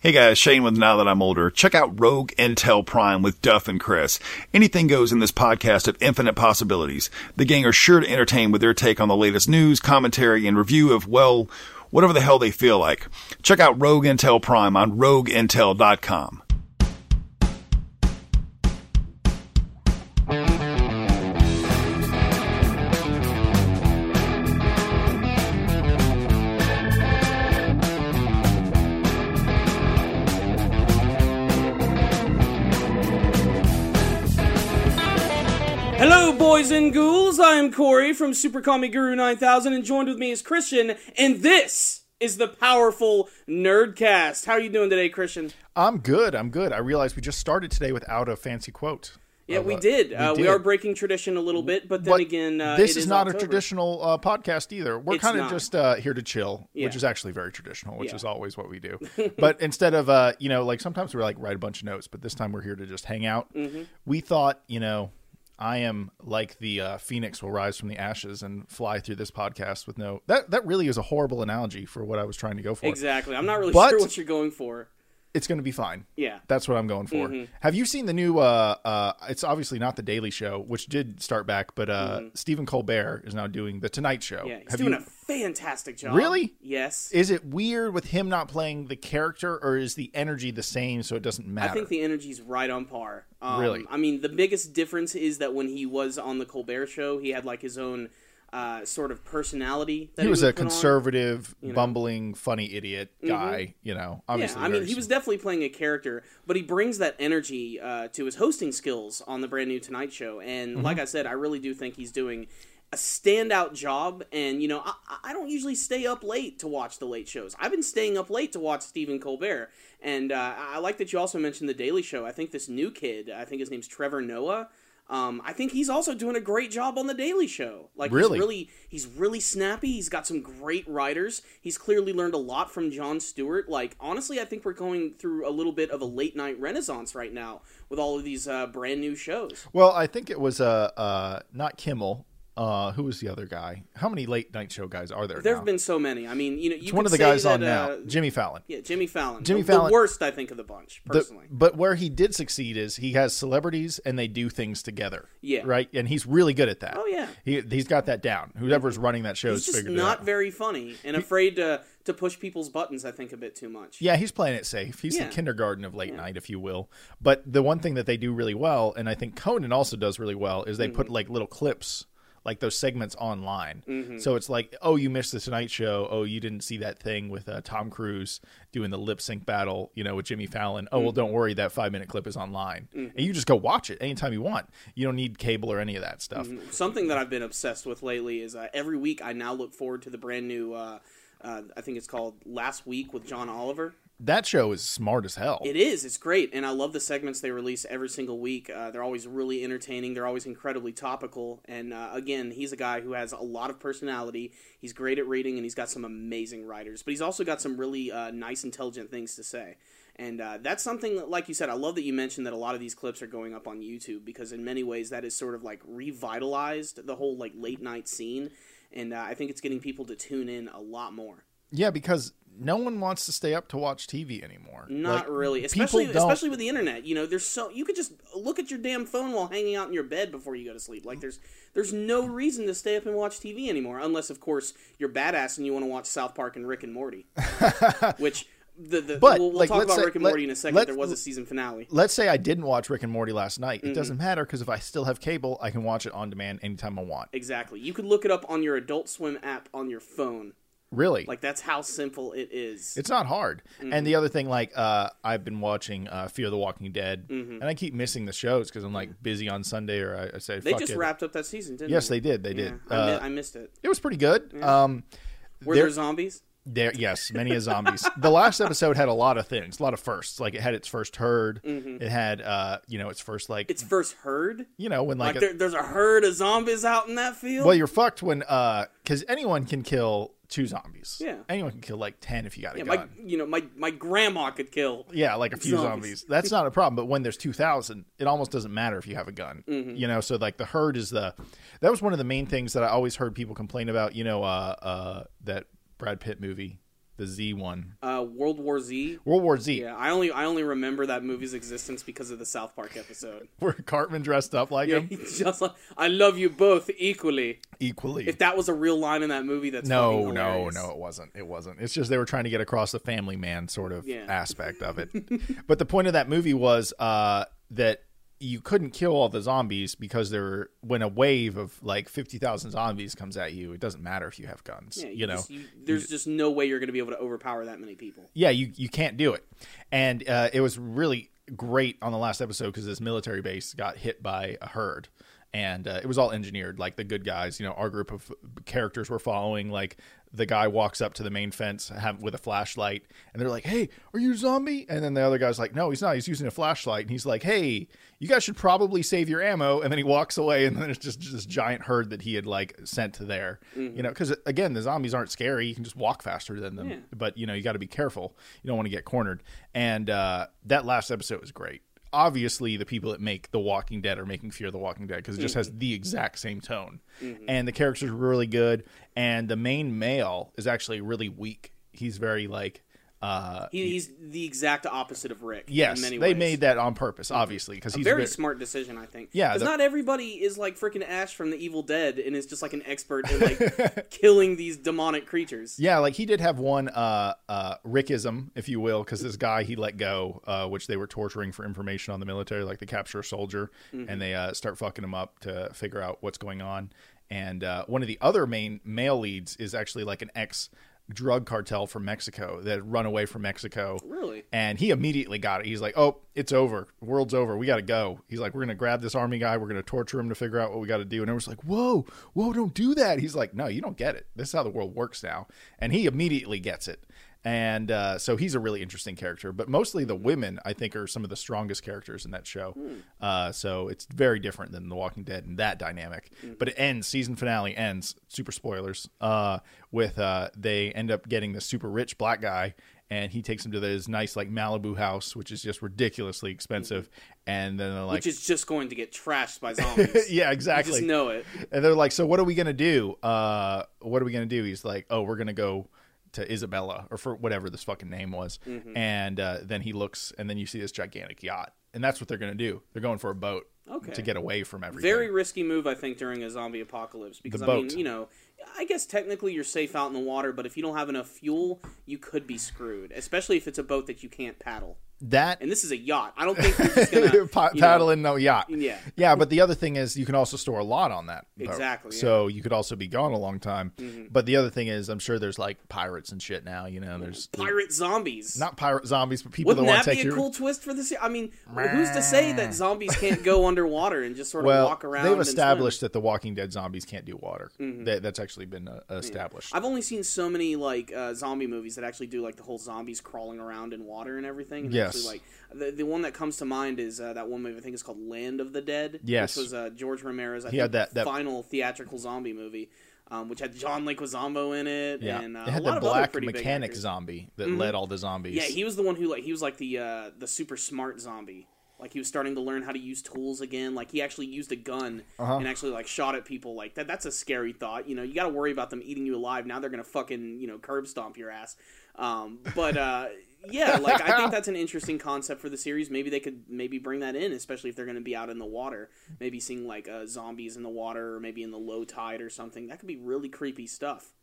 Hey guys, Shane with Now That I'm Older. Check out Rogue Intel Prime with Duff and Chris. Anything goes in this podcast of infinite possibilities. The gang are sure to entertain with their take on the latest news, commentary, and review of, well, whatever the hell they feel like. Check out Rogue Intel Prime on RogueIntel.com. I am Corey from Super Comic Guru 9000, and joined with me is Christian, and this is the powerful Nerdcast. How are you doing today, Christian? I'm good. I'm good. I realized we just started today without a fancy quote. Yeah, we uh, did. Uh, we did. are breaking tradition a little bit, but then But again, uh, this it is, not October. a traditional uh, podcast either. We're kind of just uh, here to chill, Yeah. which is actually very traditional, which Yeah. is always what we do. but instead of, uh, you know, like sometimes we like write a bunch of notes, but this time we're here to just hang out. Mm-hmm. We thought, you know, I am like the uh, phoenix will rise from the ashes and fly through this podcast with no. That that really is a horrible analogy for what I was trying to go for. Exactly. I'm not really But- sure what you're going for. It's going to be fine. Yeah. That's what I'm going for. Mm-hmm. Have you seen the new? Uh, uh, it's obviously not the Daily Show, which did start back, but uh, Stephen Colbert is now doing the Tonight Show. Mm-hmm. Yeah, he's Have doing you? a fantastic job. Really? Yes. Is it weird with him not playing the character, or is the energy the same, so it doesn't matter? I think the energy's right on par. Um, Really? I mean, the biggest difference is that when he was on the Colbert Show, he had like his own uh, sort of personality. That he was a put on. conservative, know. Mm-hmm. bumbling, funny idiot guy. You know, obviously. Yeah, I mean, he was definitely playing a character, but he brings that energy uh, to his hosting skills on the brand new Tonight Show. And Mm-hmm. like I said, I really do think he's doing a standout job. And you know, I, I don't usually stay up late to watch the late shows. I've been staying up late to watch Stephen Colbert, and uh, I like that you also mentioned the Daily Show. I think this new kid, I think his name's Trevor Noah. Um, I think he's also doing a great job on the Daily Show. Like Really? he's really he's really snappy. He's got some great writers. He's clearly learned a lot from Jon Stewart. Like honestly, I think we're going through a little bit of a late night renaissance right now with all of these uh, brand new shows. Well, I think it was uh, uh, not Kimmel. Uh, who was the other guy? How many late night show guys are there? There have been so many. I mean, you know, you It's one of the guys that, on now, uh, Jimmy Fallon. Yeah, Jimmy Fallon. Jimmy the, Fallon- the worst, I think, of the bunch The- personally. but where he did succeed is he has celebrities and they do things together. Yeah. Right? And he's really good at that. Oh, yeah. He, he's got that down. Whoever's running that show He's just not out. very funny and afraid to to push people's buttons. I think a bit too much. Yeah, he's playing it safe. He's Yeah. the kindergarten of late night, if you will. But the one thing that they do really well, and I think Conan also does really well, is they Mm-hmm. put like little clips, like those segments online. Mm-hmm. So it's like, oh, you missed the Tonight Show. Oh, you didn't see that thing with uh, Tom Cruise doing the lip sync battle, you know, with Jimmy Fallon. Oh, well, Mm-hmm. don't worry, that five minute clip is online, and you just go watch it anytime you want. You don't need cable or any of that stuff. Something that I've been obsessed with lately is uh, every week I now look forward to the brand new. Uh, uh, I think it's called Last Week with John Oliver. That show is smart as hell. It is. It's great, and I love the segments they release every single week. Uh, they're always really entertaining. They're always incredibly topical. And uh, again, he's a guy who has a lot of personality. He's great at reading, and he's got some amazing writers. But he's also got some really uh, nice, intelligent things to say. And uh, that's something, that, like you said, I love that you mentioned that a lot of these clips are going up on YouTube because in many ways that is sort of like revitalized the whole like late night scene. And uh, I think it's getting people to tune in a lot more. Yeah, because no one wants to stay up to watch TV anymore. Not Like, really, especially especially with the internet. You know, there's so you could just look at your damn phone while hanging out in your bed before you go to sleep. Like there's there's no reason to stay up and watch TV anymore, unless of course you're badass and you want to watch South Park and Rick and Morty, which. The, the, But, we'll, we'll like, talk about say- Rick and let- Morty in a second. There was a season finale. let's say I didn't watch Rick and Morty last night. Mm-hmm. It doesn't matter because if I still have cable, I can watch it on demand anytime I want. Exactly. You could look it up on your Adult Swim app on your phone. Really, Like that's how simple it is. it's not hard. Mm-hmm. And the other thing, like uh, I've been watching uh, Fear of the Walking Dead, Mm-hmm. and I keep missing the shows because I'm like busy on Sunday, or I, I say they just it. wrapped up that season, didn't Yes, they? they did. They Yeah, did. I, mi- Uh, I missed it. it was pretty good. Um, Were there- zombies? There, yes, many a zombies. the last episode had a lot of things, a lot of firsts. Like it had its first herd. It had, uh, you know, its first like, Its first herd. you know, when like, Like, a- there, there's a herd of zombies out in that field. well, you're fucked when, uh, because anyone can kill two zombies. Yeah. anyone can kill like ten if you got a yeah, gun. my you know my my grandma could kill. Yeah, like a few zombies. Zombies. That's not a problem. But when there's two thousand, it almost doesn't matter if you have a gun. Mm-hmm. You know, so like the herd is the. That was one of the main things that I always heard people complain about. You know, uh, uh, that Brad Pitt movie, the Z one, Uh, World War Z. World War Z, Yeah, I only I only remember that movie's existence because of the South Park episode. where Cartman dressed up like Yeah, him just like I love you both equally. equally. If that was a real line in that movie, that's no, no, no, it wasn't. It wasn't. It's just they were trying to get across the family man sort of Yeah. aspect of it. but the point of that movie was uh, that you couldn't kill all the zombies because there were, when a wave of like 50,000 zombies comes at you, it doesn't matter if you have guns, Yeah, you, know. just- you- there's just no way you're going to be able to overpower that many people. yeah, you you can't do it. And uh, it was really great on the last episode because this military base got hit by a herd, and uh, it was all engineered. Like the good guys, you know, our group of characters were following. Like the guy walks up to the main fence have, with a flashlight, and they're like, "Hey, are you a zombie?" And then the other guy's like, "No, he's not. He's using a flashlight." And he's like, "Hey, you guys should probably save your ammo." And then he walks away, and then it's just this giant herd that he had like sent to there. Mm-hmm. You know, because again, the zombies aren't scary. You can just walk faster than them. Yeah. but you know you got to be careful. You don't want to get cornered. And uh, that last episode was great. Obviously the people that make the walking dead are making fear the walking dead because it just has mm-hmm. the exact same tone. Mm-hmm. And the characters are really good. And the main male is actually really weak. He's very like uh He, he's the exact opposite of Rick. yes in many they ways. made that on purpose obviously because he's a very ve- smart decision, I think. Yeah, because not everybody is like freaking Ash from the Evil Dead and is just like an expert in like killing these demonic creatures. Yeah, like he did have one uh uh Rickism, if you will, because this guy he let go, uh, which they were torturing for information on the military, like they capture a soldier and they uh, start fucking him up to figure out what's going on. And uh, one of the other main male leads is actually like an ex drug cartel from Mexico that run away from Mexico. Really? And he immediately got it. He's like, "Oh, it's over. World's over. We got to go." He's like, "We're gonna grab this army guy. We're gonna torture him to figure out what we got to do." And everyone's like, "Whoa, whoa, don't do that." He's like, "No, you don't get it. This is how the world works now." And he immediately gets it. And uh, so he's a really interesting character. But mostly the women, I think, are some of the strongest characters in that show. Uh, so it's very different than The Walking Dead in that dynamic. But it ends. Season finale ends. Super spoilers. Uh, with uh, they end up getting the super rich black guy and he takes him to this nice like Malibu house, which is just ridiculously expensive. And then they're like, which is just going to get trashed by zombies. yeah, You exactly. just know it. And they're like, so what are we gonna do? Uh, what are we gonna do? He's like, oh, we're gonna go to Isabella or for whatever this fucking name was. Mm-hmm. And uh, then he looks, and then you see this gigantic yacht, and that's what they're gonna do. They're going for a boat Okay. to get away from everything. Very risky move, I think, during a zombie apocalypse. Because I mean, you know, I guess technically you're safe out in the water, but if you don't have enough fuel, you could be screwed. Especially if it's a boat that you can't paddle. That And this is a yacht. I don't think you're just gonna Pa- you know- paddle in no yacht. Yeah. yeah. But the other thing is, you can also store a lot on that. boat. Exactly, yeah. Mm-hmm. So you could also be gone a long time. But the other thing is, I'm sure there's like pirates and shit now. You know, there's pirate zombies. not pirate zombies, but people Wouldn't that want to take. Wouldn't that be a your. cool twist for this? I mean, who's to say that zombies can't go underwater and just sort of well, walk around? they've established that the Walking Dead zombies can't do water. That, that's actually been uh, established. I've only seen so many like uh, zombie movies that actually do like the whole zombies crawling around in water and everything. And Yes. Actually, like the, the one that comes to mind is uh, that one movie I think is called Land of the Dead. Yes. Which was uh, George Romero's I He think, had that- that- final theatrical zombie movie, um, which had John Leguizamo in it. yeah, And, uh, it had a the of black mechanic zombie that led all the zombies. Yeah, he was the one who like he was like the uh, the super smart zombie. Like he was starting to learn how to use tools again. Like he actually used a gun Uh-huh. and actually like shot at people. Like that. That's a scary thought. You know, you got to worry about them eating you alive. Now they're gonna fucking you know curb stomp your ass. Um, but uh, yeah, like I think that's an interesting concept for the series. Maybe they could maybe bring that in, especially if they're gonna be out in the water. Maybe seeing like uh, zombies in the water, or maybe in the low tide or something. That could be really creepy stuff.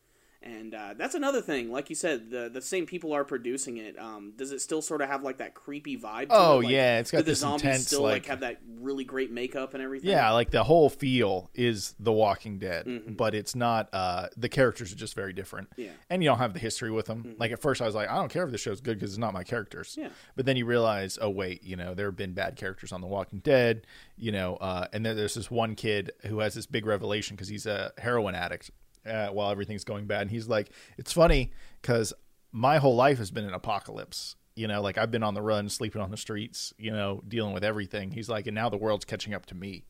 And uh, that's another thing. Like you said, the the same people are producing it. Um, does it still sort of have like that creepy vibe? To Oh, it? Like, yeah, it's got the zombies intense, still like, like- have that really great makeup and everything. Yeah, like the whole feel is The Walking Dead, Mm-hmm. but it's not. uh The characters are just very different. Yeah. Mm-hmm. and you don't have the history with them. Like at first, I was like, I don't care if the show's good because it's not my characters. Yeah. But then you realize, oh wait, you know, there have been bad characters on The Walking Dead. You know, uh, and then there's this one kid who has this big revelation because he's a heroin addict. Uh, while everything's going bad. And he's like, it's funny because my whole life has been an apocalypse. You know, like I've been on the run, sleeping on the streets, you know, dealing with everything. He's like, and now the world's catching up to me.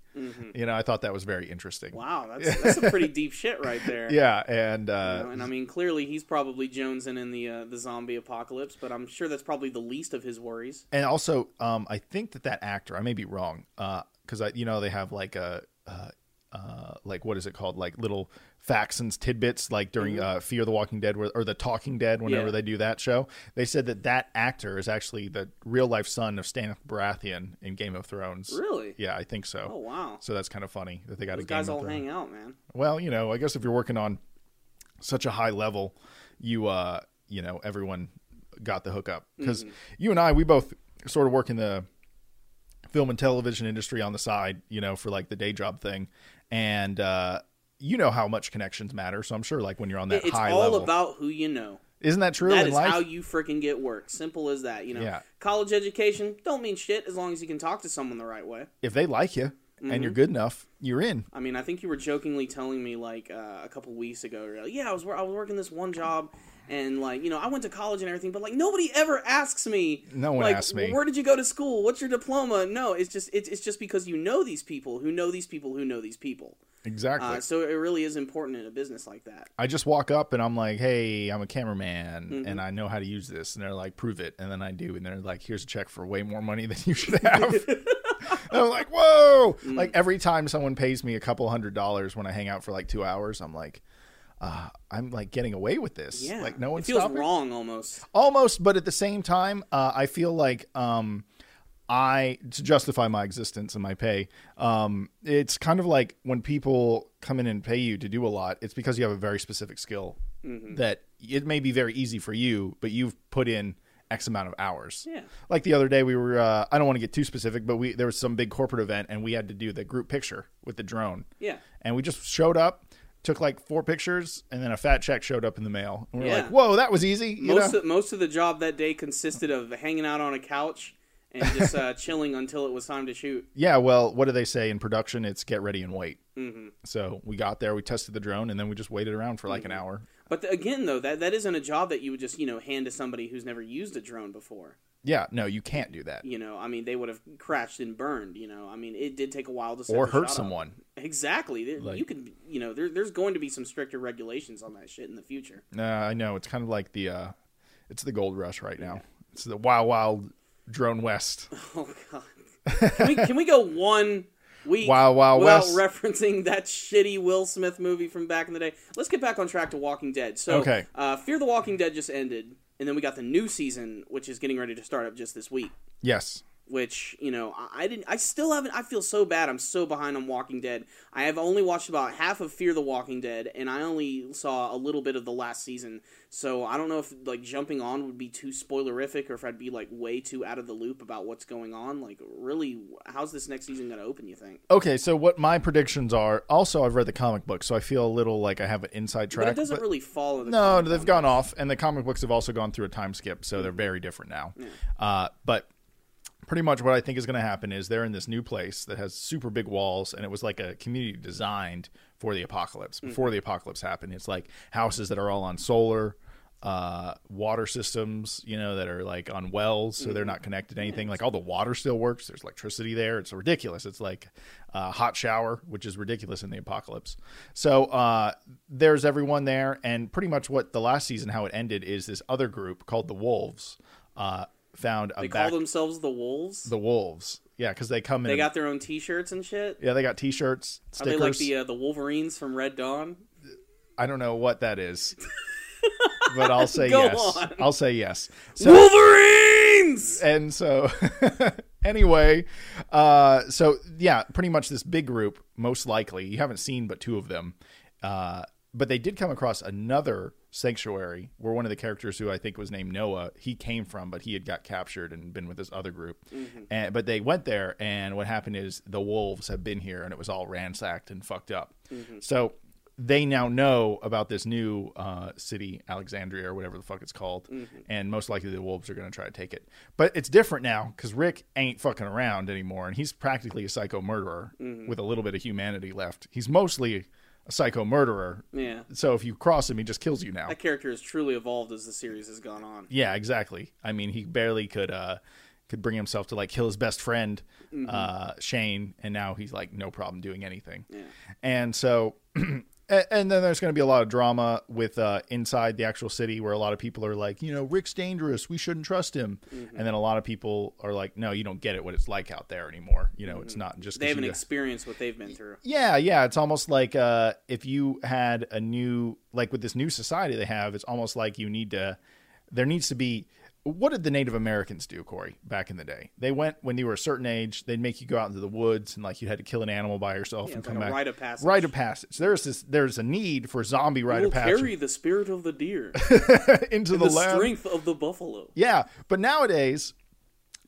You know, I thought that was very interesting. Wow, that's that's some pretty deep shit right there. Yeah, and You uh, know, and I mean, clearly he's probably jonesing in the uh, the zombie apocalypse, but I'm sure that's probably the least of his worries. and also, um, I think that that actor, I may be wrong, because I, you know, they have like a, uh, like what is it called, like little facts and tidbits, like during uh, Fear the Walking Dead, or the Talking Dead, whenever Mm-hmm. Yeah. they do that show. They said that that actor is actually the real life son of Stannis Baratheon in Game of Thrones. Really? Yeah, I think so. Oh wow, So that's kind of funny that they got those a Game guys all Thrones. hang out, man. Well, you know, I guess if you're working on such a high level, you uh, you know, everyone got the hookup because you and I, we both sort of work in the film and television industry on the side, you know, for like the day job thing, and uh, you know how much connections matter. So I'm sure, like when you're on that It's high all level, about who you know. isn't that true That in is life? how you freaking get work. Simple as that. You know, Yeah. college education don't mean shit as long as you can talk to someone the right way. if they like you and Mm-hmm. you're good enough, you're in. I mean, I think you were jokingly telling me like uh, a couple weeks ago. like, yeah, I was I was working this one job, and like you know, I went to college and everything, but like nobody ever asks me. No one like, asks me. Where did you go to school? What's your diploma? No, it's just it's, it's just because you know these people who know these people who know these people. Exactly. Uh, so it really is important in a business like that. I just walk up and I'm like, "Hey, I'm a cameraman Mm-hmm. and I know how to use this." And they're like, "Prove it." And then I do, and they're like, "Here's a check for way more money than you should have." and I'm like, "Whoa!" Mm. Like every time someone pays me a couple hundred dollars when I hang out for like two hours, I'm like, uh, "I'm like getting away with this." Yeah, like no it one's feels stopping. wrong almost. Almost, but at the same time, uh, I feel like um, I to justify my existence and my pay. Um, it's kind of like when people come in and pay you to do a lot. It's because you have a very specific skill Mm-hmm. that it may be very easy for you, but you've put in X amount of hours. Yeah. Like the other day, we were. Uh, I don't want to get too specific, but we there was some big corporate event, and we had to do the group picture with the drone. Yeah. And we just showed up. Took like four pictures, and then a fat check showed up in the mail. And we are Yeah. like, "Whoa, that was easy!" You Most know? of, most of the job that day consisted of hanging out on a couch and just uh, chilling until it was time to shoot. Yeah, well, what do they say in production? It's get ready and wait. Mm-hmm. So we got there, we tested the drone, and then we just waited around for like Mm-hmm. an hour. But the, again, though, that that isn't a job that you would just you know hand to somebody who's never used a drone before. Yeah, no, you can't do that. You know, I mean, they would have crashed and burned. You know, I mean, it did take a while to set Or hurt shot up. someone. Exactly. Like- you can, you know, there, there's going to be some stricter regulations on that shit in the future. Nah, I know. It's kind of like the, uh, it's the gold rush right now. It's the wild, wild drone west. Oh god. Can we can we go one week Wild Wild without West? referencing that shitty Will Smith movie from back in the day? Let's get back on track to Walking Dead. So, Okay. uh, Fear the Walking Dead just ended, and then we got the new season, which is getting ready to start up just this week. Yes. Which you know I, didn't i still haven't i feel so bad i'm so behind on walking dead i have only watched about half of fear the walking dead and i only saw a little bit of the last season so i don't know if like jumping on would be too spoilerific or if i'd be like way too out of the loop about what's going on like really how's this next season going to open you think Okay, so what my predictions are? Also, I've read the comic book, so I feel a little like I have an inside track. but it doesn't really follow the No, they've gone off, and the comic books have also gone through a time skip, so they're very different now. Uh, but pretty much what I think is going to happen is they're in this new place that has super big walls, and it was like a community designed for the apocalypse. Before the apocalypse happened, it's like houses that are all on solar. Uh, water systems, you know, that are like on wells, so they're not connected to anything. Like all the water still works. There's electricity there. It's ridiculous. It's like a hot shower, which is ridiculous in the apocalypse. So uh, there's everyone there, and pretty much what the last season how it ended is this other group called the Wolves uh, found a they back call themselves the wolves the Wolves. Yeah, because they come in. they and- got their own t-shirts and shit yeah, they got T-shirts, are they like the uh, the wolverines from red dawn I don't know what that is, but I'll say Go yes. on. I'll say yes. So, wolverines and so anyway uh so yeah pretty much this big group most likely you haven't seen but two of them uh but they did come across another sanctuary where one of the characters who i think was named noah. He came from but he had got captured and been with this other group. Mm-hmm. And but they went there and what happened is the wolves have been here and it was all ransacked and fucked up. Mm-hmm. So they now know about this new uh, city, Alexandria or whatever the fuck it's called, mm-hmm. and most likely the wolves are going to try to take it. But it's different now because Rick ain't fucking around anymore, and he's practically a psycho murderer with a little bit of humanity left. He's mostly a psycho murderer. Yeah. So if you cross him, he just kills you now. That character has truly evolved as the series has gone on. Yeah, exactly. I mean, he barely could uh could bring himself to like kill his best friend, uh Shane, and now he's like no problem doing anything. Yeah. And so and then there's going to be a lot of drama with uh inside the actual city where a lot of people are like, you know, Rick's dangerous, we shouldn't trust him. And then a lot of people are like, no, you don't get it what it's like out there anymore. You know, it's not just They haven't experienced what they've been through. yeah, yeah. It's almost like uh, if you had a new, like with this new society they have, it's almost like you need to, there needs to be. What did the Native Americans do, Corey, back in the day? They went when you were a certain age. They'd make you go out into the woods and like you had to kill an animal by yourself Yeah, and come like back. rite of passage. Rite of passage. There's this. There's a need for zombie rite of passage carry the spirit of the deer, into the, the, strength of the buffalo. Yeah, but nowadays,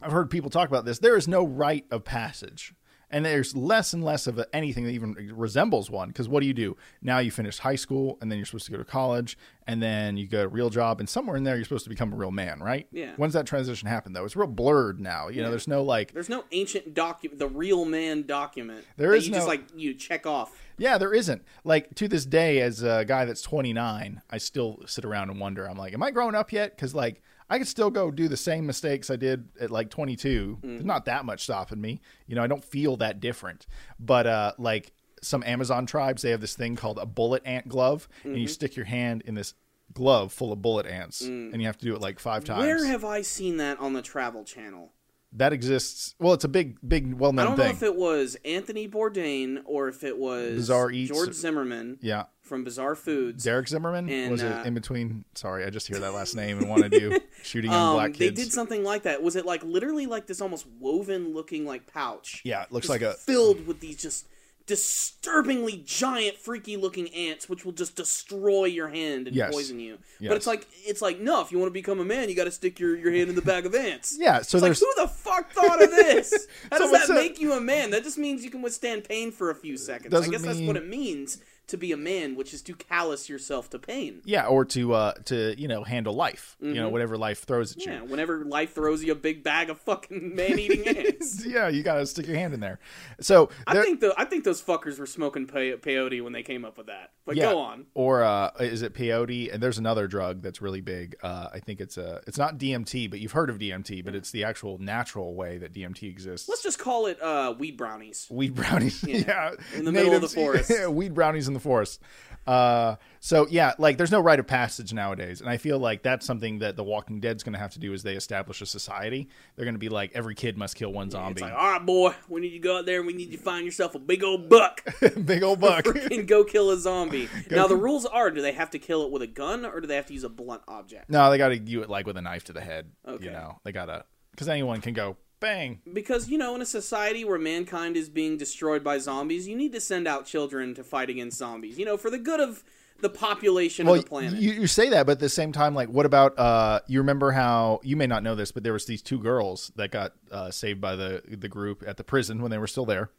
I've heard people talk about this. There is no rite of passage, and there's less and less of anything that even resembles one. Because what do you do now? You finish high school, and then you're supposed to go to college, and then you get a real job, and somewhere in there, you're supposed to become a real man, right? Yeah. When's that transition happen though? It's real blurred now. You know, there's no like. There's no ancient document, the real man document. there is you just no- like you check off. Yeah, there isn't. Like to this day, as a guy that's 29, I still sit around and wonder. I'm like, am I growing up yet? Because like I could still go do the same mistakes I did at like 22. There's not that much stopping me. You know, I don't feel that different. But uh, like some Amazon tribes, they have this thing called a bullet ant glove, and you mm-hmm. stick your hand in this glove full of bullet ants, mm. and you have to do it like five times. Where have I seen that on the Travel Channel? that exists. Well, it's a big, big, well-known thing. I don't know thing. if it was Anthony Bourdain or if it was Bizarre Eats. George Zimmerman yeah. From Bizarre Foods. Derek Zimmerman And, was uh, it in between? Sorry, I just hear that last name and want to do shooting young Um, black they did something like that. Was it like literally like this almost woven looking like pouch? Yeah, it looks like a- filled with these just disturbingly giant, freaky looking ants, which will just destroy your hand and Yes. poison you. Yes. But it's like it's like no, if you want to become a man, you got to stick your, your hand in the bag of ants. Yeah, so It's like there's- who the fuck thought of this? How does that said- make you a man? That just means you can withstand pain for a few seconds. I Doesn't guess that's what it means to be a man, which is to callous yourself to pain. Yeah, or to uh to you know handle life, you know whatever life throws at Mm-hmm. Yeah, you. whenever life throws you a big bag of fucking man-eating ants. Yeah, you gotta stick your hand in there. So I think the I think those fuckers were smoking pe- peyote when they came up with that. But yeah. go on. Or uh, is it peyote? And there's another drug that's really big. Uh, I think it's a it's not DMT, but you've heard of DMT, but it's the actual natural way that DMT exists. Let's just call it uh, weed brownies. weed brownies. Yeah, in the middle of the forest. Yeah, weed brownies in the forest. Uh, so yeah, like there's no rite of passage nowadays, and I feel like that's something that The Walking Dead's going to have to do as they establish a society. They're going to be like every kid must kill one zombie. It's like, all right, boy, we need you to go out there and we need you to find yourself a big old buck Big old buck. and go kill a zombie. now the rules are: do they have to kill it with a gun or do they have to use a blunt object? no, they got to do it like with a knife to the head. Okay. You know, they got to because anyone can go bang. Because you know, in a society where mankind is being destroyed by zombies, you need to send out children to fight against zombies. You know, for the good of the population Well, of the planet. you, you say that, but at the same time, like, what about? Uh, you remember how you may not know this, but there was these two girls that got uh, saved by the the group at the prison when they were still there,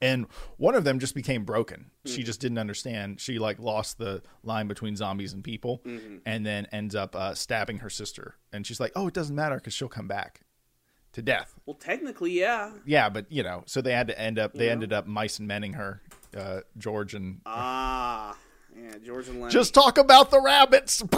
and one of them just became broken. She just didn't understand. She like lost the line between zombies and people, and then ends up uh, stabbing her sister. And she's like, "Oh, it doesn't matter because she'll come back to death." well, technically, yeah. Yeah, but you know, so they had to end up. They ended up mice and menning her, uh, George and. Ah, yeah, George and Lenny. just talk about the rabbits.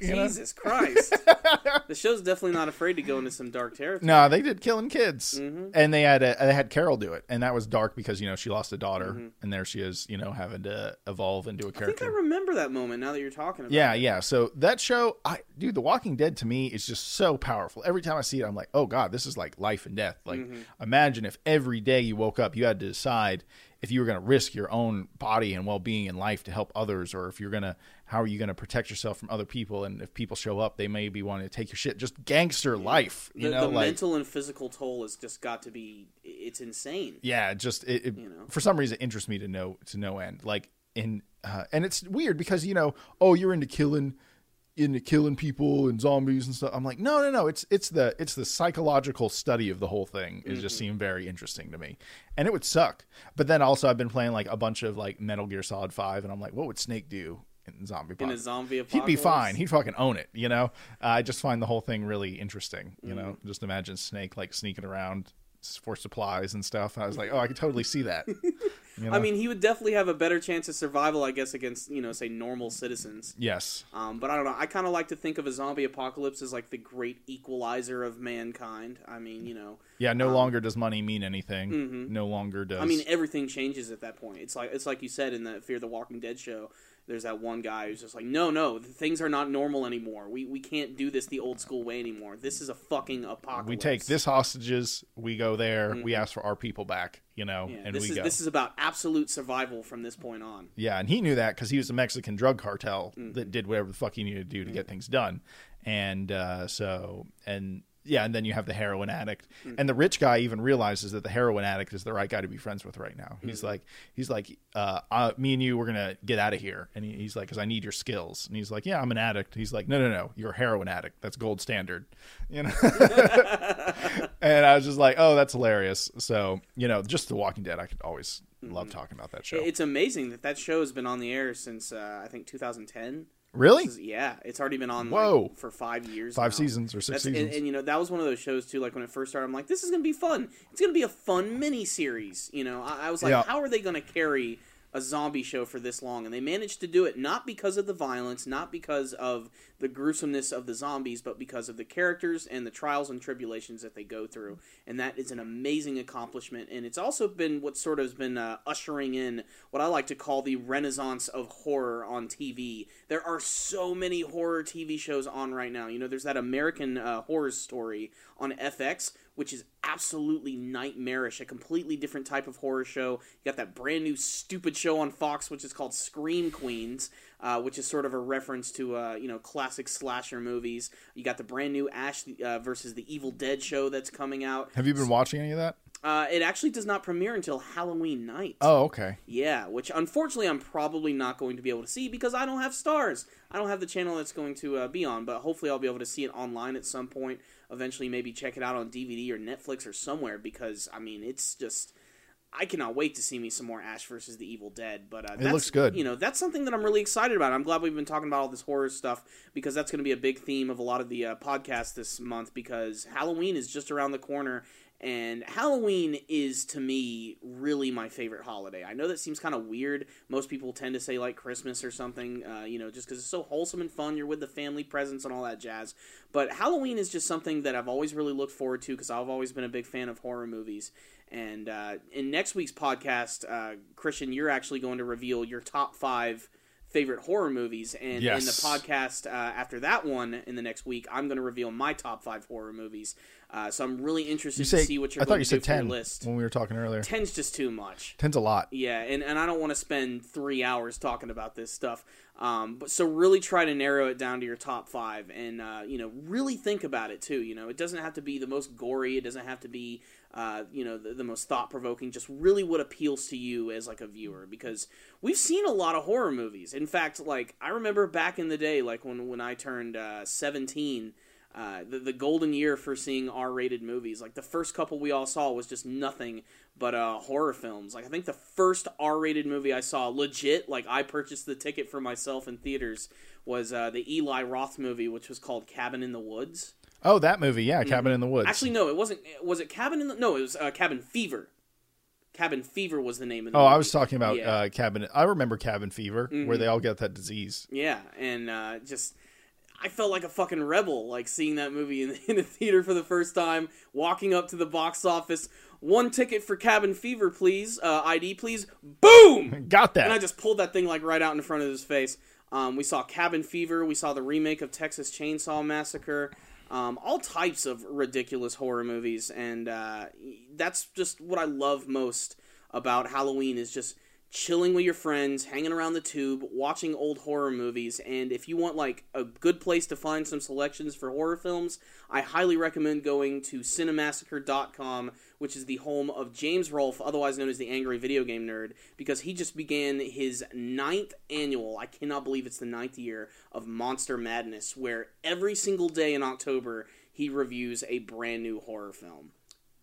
You know? Jesus Christ. the show's definitely not afraid to go into some dark territory. No, they did killing kids, Mm-hmm. and they had a, they had Carol do it, and that was dark because you know she lost a daughter, Mm-hmm. and there she is, you know, having to evolve into a I think I character. remember that moment now that you're talking about Yeah, it. yeah. So that show, I dude, The Walking Dead to me is just so powerful. Every time I see it, I'm like, oh god, this is like life and death. Like, Mm-hmm. imagine if every day you woke up, you had to decide if you were going to risk your own body and well being in life to help others, or if you're gonna, how are you going to protect yourself from other people? And if people show up, they may be wanting to take your shit. Just gangster life, you The, know, the like. mental and physical toll has just got to be it's insane. yeah just it, it You know? for some reason it interests me to no to no end like in uh, and it's weird because you know oh you're into killing into killing people and zombies and stuff i'm like no no no it's it's the it's the psychological study of the whole thing it Mm-hmm. just seemed very interesting to me and it would suck but then also i've been playing like a bunch of like metal gear solid 5 and i'm like what would snake do in zombie In a zombie apocalypse? He'd be fine. He'd fucking own it, you know. Uh, I just find the whole thing really interesting, you know. Mm-hmm. Just imagine Snake like sneaking around for supplies and stuff. And I was like, oh, I could totally see that. You know? I mean, he would definitely have a better chance of survival, I guess, against you know, say normal citizens. yes, Um, but I don't know. I kind of like to think of a zombie apocalypse as like the great equalizer of mankind. I mean, you know, yeah. No longer does money mean anything. No longer does. Um, mm-hmm. I mean, everything changes at that point. It's like it's like you said in the Fear the Walking Dead show. There's that one guy who's just like, no, no, things are not normal anymore. We we can't do this the old school way anymore. This is a fucking apocalypse. we take this hostages. We go there. We ask for our people back. You know, Mm-hmm. Yeah, and this we is go. this is about absolute survival from this point on. Yeah, and he knew that because he was a Mexican drug cartel Mm-hmm. that did whatever the fuck he needed to do to get things done, and uh, so and yeah, and then you have the heroin addict, Mm-hmm. and the rich guy even realizes that the heroin addict is the right guy to be friends with right now. He's Mm-hmm. like, he's like, uh, uh, me and you, we're gonna get out of here, and he, he's like, because I need your skills, and he's like, yeah, I'm an addict. He's like, no, no, no, you're a heroin addict. That's gold standard, you know. and I was just like, oh, that's hilarious. So you know, just The Walking Dead, I could always love talking about that show. It's amazing that that show has been on the air since uh, I think 2010. Really? Is- yeah, it's already been on Whoa. like, for five years. Five now. seasons or six That's- and- seasons. And, you know that was one of those shows too. Like when it first started, I'm like, this is gonna be fun. It's gonna be a fun mini series. You know, I, I was like, Yeah. how are they gonna carry a zombie show for this long? And they managed to do it not because of the violence, not because of the gruesomeness of the zombies, but because of the characters and the trials and tribulations that they go through. And that is an amazing accomplishment. And it's also been what sort of has been uh, ushering in what I like to call the renaissance of horror on TV. There are so many horror TV shows on right now. You know, there's that American uh, Horror Story on FX, which is absolutely nightmarish. A completely different type of horror show. You got that brand new stupid show on Fox, which is called Scream Queens, uh, which is sort of a reference to uh, you know classic slasher movies. You got the brand new Ash uh, versus the Evil Dead show that's coming out. Have you been watching any of that? Uh, it actually does not premiere until Halloween night. Oh, okay. Yeah, which unfortunately I'm probably not going to be able to see because I don't have Starz. I don't have the channel that's going to uh, be on, but hopefully I'll be able to see it online at some point. Eventually, maybe check it out on DVD or Netflix or somewhere because I mean it's just. I cannot wait to see me some more Ash versus the Evil Dead, but uh, that's, looks good. You know, that's something that I'm really excited about. I'm glad we've been talking about all this horror stuff because that's going to be a big theme of a lot of the uh, podcasts this month. Because Halloween is just around the corner, and Halloween is to me really my favorite holiday. I know that seems kind of weird. Most people tend to say like Christmas or something, uh, you know, just because it's so wholesome and fun. You're with the family presents and all that jazz. But Halloween is just something that I've always really looked forward to because I've always been a big fan of horror movies. And uh, in next week's podcast, uh, Christian, you're actually going to reveal your top five favorite horror movies. And in the podcast uh, after that one in the next week, I'm going to reveal my top five horror movies. Uh, so I'm really interested say to see what you're I thought going you to said do your ten list. when we were talking earlier. Ten's just too much. Ten's a lot. Yeah, and, and I don't want to spend three hours talking about this stuff. Um, but so really try to narrow it down to your top five, and uh, you know really think about it too. You know, it doesn't have to be the most gory. It doesn't have to be uh, you know the, the most thought provoking. Just really what appeals to you as like a viewer, because we've seen a lot of horror movies. In fact, like I remember back in the day, like when when I turned uh, seventeen. Uh, the, the golden year for seeing R-rated movies. Like the first couple we all saw was just nothing but uh, horror films. Like I think the first R-rated movie I saw, legit, like I purchased the ticket for myself in theaters, was uh, the Eli Roth movie, which was called Cabin in the Woods. Oh, that movie, yeah, Cabin in the Woods. Mm-hmm. Actually, no, it wasn't. Was it Cabin in the? No, it was uh, Cabin Fever. Cabin Fever was the name of the oh, movie. I was talking about Yeah. Mm-hmm. uh, Cabin. I remember Cabin Fever, where they all get that disease. Yeah, and uh, just I felt like a fucking rebel, like seeing that movie in, in a theater for the first time, walking up to the box office. One ticket for Cabin Fever, please. Uh, ID, please. Boom! Got that. And I just pulled that thing like right out in front of his face. Um, we saw Cabin Fever. We saw the remake of Texas Chainsaw Massacre. Um, all types of ridiculous horror movies, and uh, that's just what I love most about Halloween is just chilling with your friends, hanging around the tube, watching old horror movies. And if you want like a good place to find some selections for horror films, I highly recommend going to cinemassacre.com, which is the home of James Rolfe, otherwise known as the Angry Video Game Nerd, because he just began his ninth annual, I cannot believe it's the ninth year, of Monster Madness, where every single day in October he reviews a brand new horror film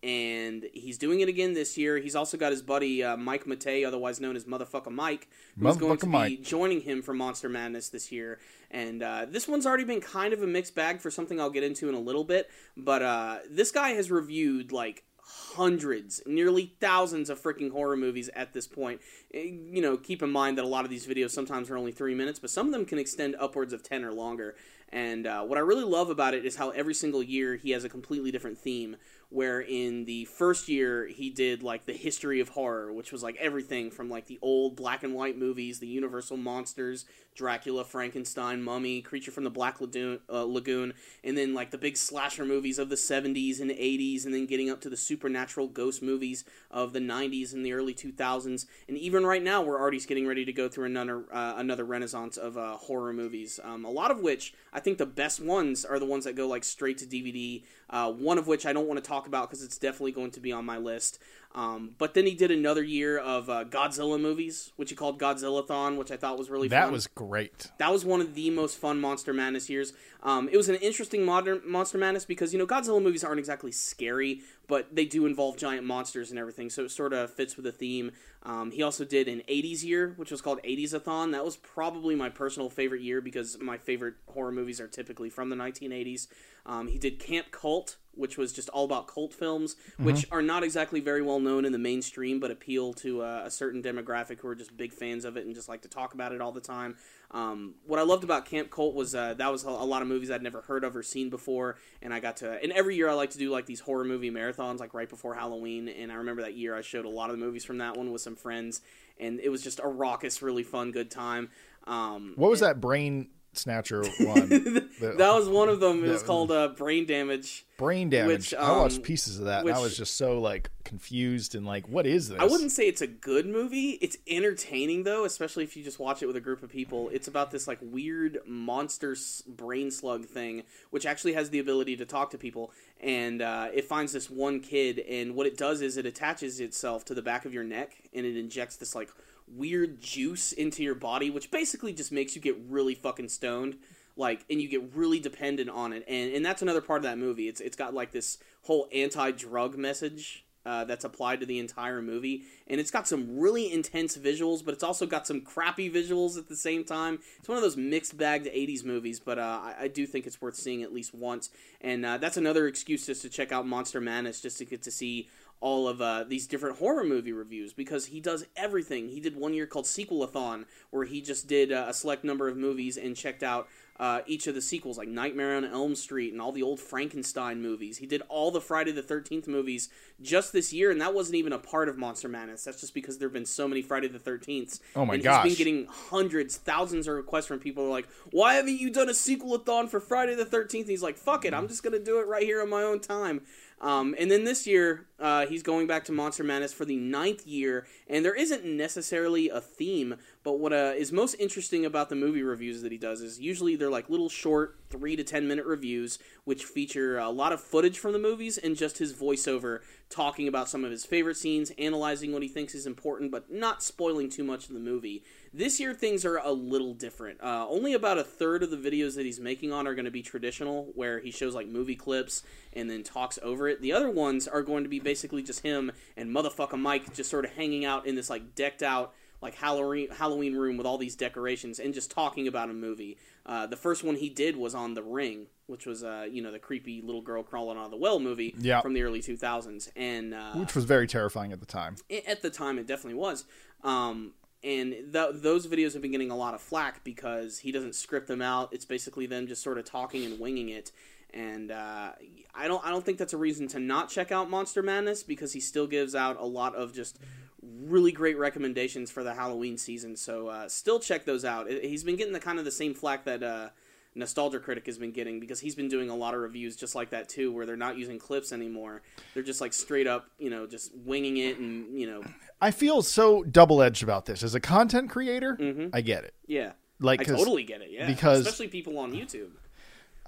and he's doing it again this year. He's also got his buddy uh, Mike Matei, otherwise known as Motherfucker Mike, who's going Motherfucker to be joining him for Monster Madness this year. And uh, this one's already been kind of a mixed bag for something I'll get into in a little bit. But uh, this guy has reviewed like hundreds, nearly thousands of freaking horror movies at this point. Eh, You know, keep in mind that a lot of these videos sometimes are only three minutes, but some of them can extend upwards of 10 or longer. And uh, what I really love about it is how every single year he has a completely different theme. Where in the first year he did like the history of horror, which was like everything from like the old black and white movies, the Universal monsters, Dracula, Frankenstein, Mummy, Creature from the Black Lagoon, uh, Lagoon, and then like the big slasher movies of the 70s and 80s, and then getting up to the supernatural ghost movies of the 90s and the early 2000s. And even right now, we're already getting ready to go through another uh, another renaissance of uh, horror movies. Um, a lot of which I think the best ones are the ones that go like straight to DVD. Uh, one of which I don't want to talk about because it's definitely going to be on my list. Um, but then he did another year of uh, Godzilla movies, which he called Godzillathon, which I thought was really fun. That fun. was great. That was one of the most fun Monster Madness years. Um, it was an interesting modern Monster Madness because you know Godzilla movies aren't exactly scary, but they do involve giant monsters and everything, so it sort of fits with the theme. Um, he also did an '80s year, which was called '80s-a-thon. That was probably my personal favorite year because my favorite horror movies are typically from the 1980s. Um, he did Camp Cult, which was just all about cult films, which are not exactly very well known in the mainstream, but appeal to uh, a certain demographic who are just big fans of it and just like to talk about it all the time. Um, what I loved about Camp Cult was uh, that was a, a lot of movies I'd never heard of or seen before, and I got to. And every year I like to do like these horror movie marathons, like right before Halloween. And I remember that year I showed a lot of the movies from that one with some friends, and it was just a raucous, really fun, good time. Um, What was that brain snatcher one? The- that was one of them. It was called uh, Brain Damage. brain damage. which, I watched um, pieces of that, and I was just so like confused and like, what is this? I wouldn't say it's a good movie. It's entertaining though, especially if you just watch it with a group of people. It's about this like weird monster s- brain slug thing, which actually has the ability to talk to people, and uh, it finds this one kid, and what it does is it attaches itself to the back of your neck, and it injects this like weird juice into your body, which basically just makes you get really fucking stoned. Like, and you get really dependent on it, and and that's another part of that movie. It's it's got like this whole anti-drug message uh, that's applied to the entire movie, and it's got some really intense visuals, but it's also got some crappy visuals at the same time. It's one of those mixed bagged '80s movies, but uh, I, I do think it's worth seeing at least once, and uh, that's another excuse just to check out Monster Madness, just to get to see all of uh, these different horror movie reviews because he does everything. He did one year called Sequelathon, where he just did uh, a select number of movies and checked out uh, each of the sequels, like Nightmare on Elm Street and all the old Frankenstein movies. He did all the Friday the 13th movies just this year, and that wasn't even a part of Monster Madness. That's just because there have been so many Friday the 13ths. Oh my and gosh. He's been getting hundreds, thousands of requests from people who are like, why haven't you done a sequel-a-thon for Friday the 13th? And he's like, fuck it, I'm just going to do it right here on my own time. Um, and then this year, uh, he's going back to Monster Madness for the ninth year, and there isn't necessarily a theme, but what uh, is most interesting about the movie reviews that he does is usually they're like little short, three to ten minute reviews, which feature a lot of footage from the movies and just his voiceover talking about some of his favorite scenes, analyzing what he thinks is important, but not spoiling too much of the movie. This year, things are a little different. Uh, only about a third of the videos that he's making on are going to be traditional, where he shows like movie clips and then talks over it. The other ones are going to be basically just him and motherfucker Mike just sort of hanging out in this like decked out like Halloween Halloween room with all these decorations and just talking about a movie. Uh, the first one he did was on The Ring, which was uh, you know the creepy little girl crawling out of the well movie Yeah. from the early 2000s, and uh, which was very terrifying at the time. I- at the time it definitely was um, and th- those videos have been getting a lot of flack because he doesn't script them out it's basically them just sort of talking and winging it and uh, I don't I don't think that's a reason to not check out Monster Madness because he still gives out a lot of just really great recommendations for the Halloween season. So uh, still check those out. He's been getting the kind of the same flack that uh, Nostalgia Critic has been getting because he's been doing a lot of reviews just like that too, where they're not using clips anymore. They're just like straight up, you know, just winging it and you know, I feel so double edged about this. As a content creator, I get it. yeah. Like, I totally get it. Yeah, because- especially people on YouTube.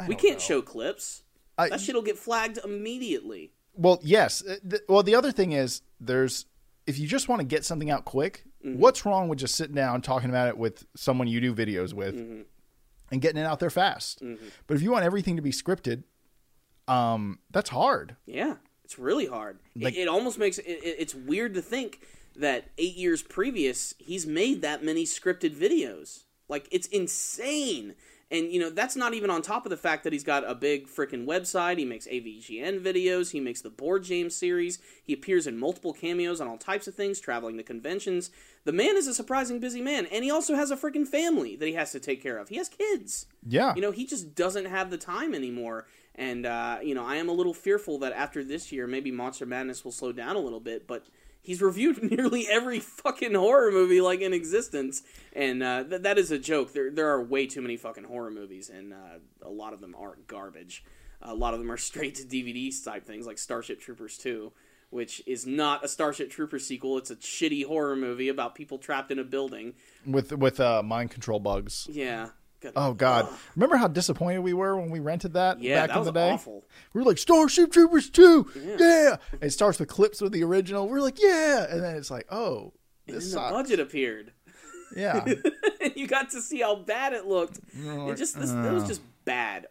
We can't know. show clips. I- that shit'll get flagged immediately. Well, yes. Uh, Well, the other thing is, there's if you just want to get something out quick, Mm-hmm. what's wrong with just sitting down talking about it with someone you do videos with Mm-hmm. And getting it out there fast? But if you want everything to be scripted, um, that's hard. Yeah, it's really hard. It- Like- it, almost makes it, it- it's weird to think that eight years previous he's made that many scripted videos. Like it's insane. And you know that's not even on top of the fact that he's got a big freaking website. He makes AVGN videos. He makes the Board James series. He appears in multiple cameos on all types of things, traveling to conventions. The man is a surprising busy man, and he also has a freaking family that he has to take care of. He has kids. Yeah. You know, he just doesn't have the time anymore. And uh, you know, I am a little fearful that after this year, maybe Monster Madness will slow down a little bit. But he's reviewed nearly every fucking horror movie like in existence, and uh, th- that is a joke. There, there are way too many fucking horror movies, and uh, a lot of them are garbage. A lot of them are straight to DVD type things, like Starship Troopers 2, which is not a Starship Troopers sequel. It's a shitty horror movie about people trapped in a building. with with uh, mind control bugs. Yeah. Good- Oh God! Ugh. Remember how disappointed we were when we rented that Yeah, back that in the day? awful. We were like Starship Troopers two, Yeah. yeah. It starts with clips of the original. We're like, yeah, and then it's like, oh, And this the budget appeared. Yeah, you got to see how bad it looked. It just this, it was uh. just bad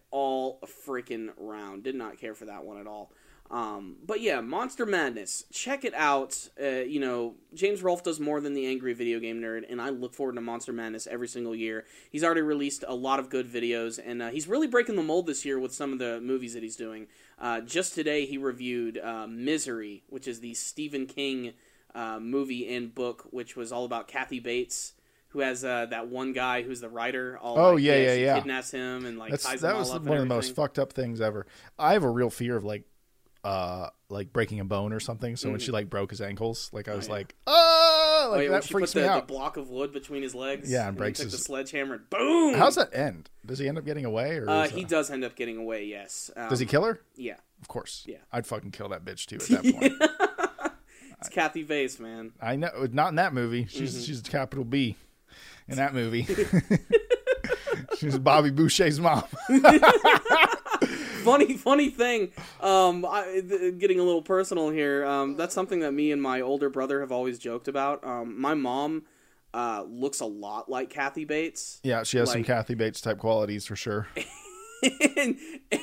freaking round. Did not care for that one at all. Um, but yeah, Monster Madness. Check it out. Uh, you know, James Rolfe does more than the angry video game nerd, and I look forward to Monster Madness every single year. He's already released a lot of good videos, and uh, he's really breaking the mold this year with some of the movies that he's doing. Uh, just today, he reviewed uh, Misery, which is the Stephen King uh, movie and book, which was all about Kathy Bates. Who has uh, that one guy who's the writer? All Oh, like, yeah, yeah, yeah. Kidnaps him and like that was all up one of and the most fucked up things ever. I have a real fear of like, uh, like breaking a bone or something. So when she like broke his ankles, like I was Mm-hmm. yeah. like, oh, Oh, like yeah, when that she freaks put me the, the out. block of wood between his legs. Yeah, and he breaks took his- the sledgehammer and boom. How's that end? Does he end up getting away, or Uh, he does end up getting away. Yes. Um, Does he kill her? Yeah. Of course. Yeah. I'd fucking kill that bitch too at that point. It's Kathy Bates, man. I know, not in that movie. She's Mm-hmm. she's capital B in that movie. she's Bobby Boucher's mom. funny funny thing um I, th- getting a little personal here um that's something that me and my older brother have always joked about um my mom uh looks a lot like kathy bates Yeah, she has some Kathy Bates type qualities for sure. and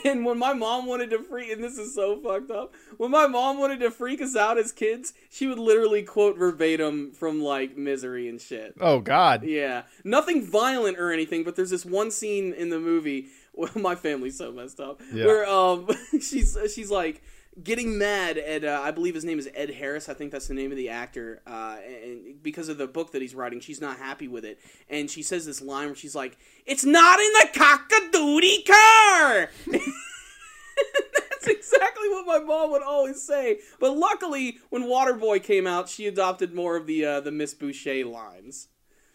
and when my mom wanted to freak and this is so fucked up when my mom wanted to freak us out as kids she would literally quote verbatim from like misery and shit Oh God. Yeah, nothing violent or anything, but there's this one scene in the movie. Well, my family's so messed up. Yeah. Where um, she's she's like getting mad at uh, I believe his name is Ed Harris. I think that's the name of the actor. Uh, and because of the book that he's writing, she's not happy with it, and she says this line where she's like, "It's not in the cockadoodie car." That's exactly what my mom would always say. But luckily, when Waterboy came out, she adopted more of the uh, the Miss Boucher lines.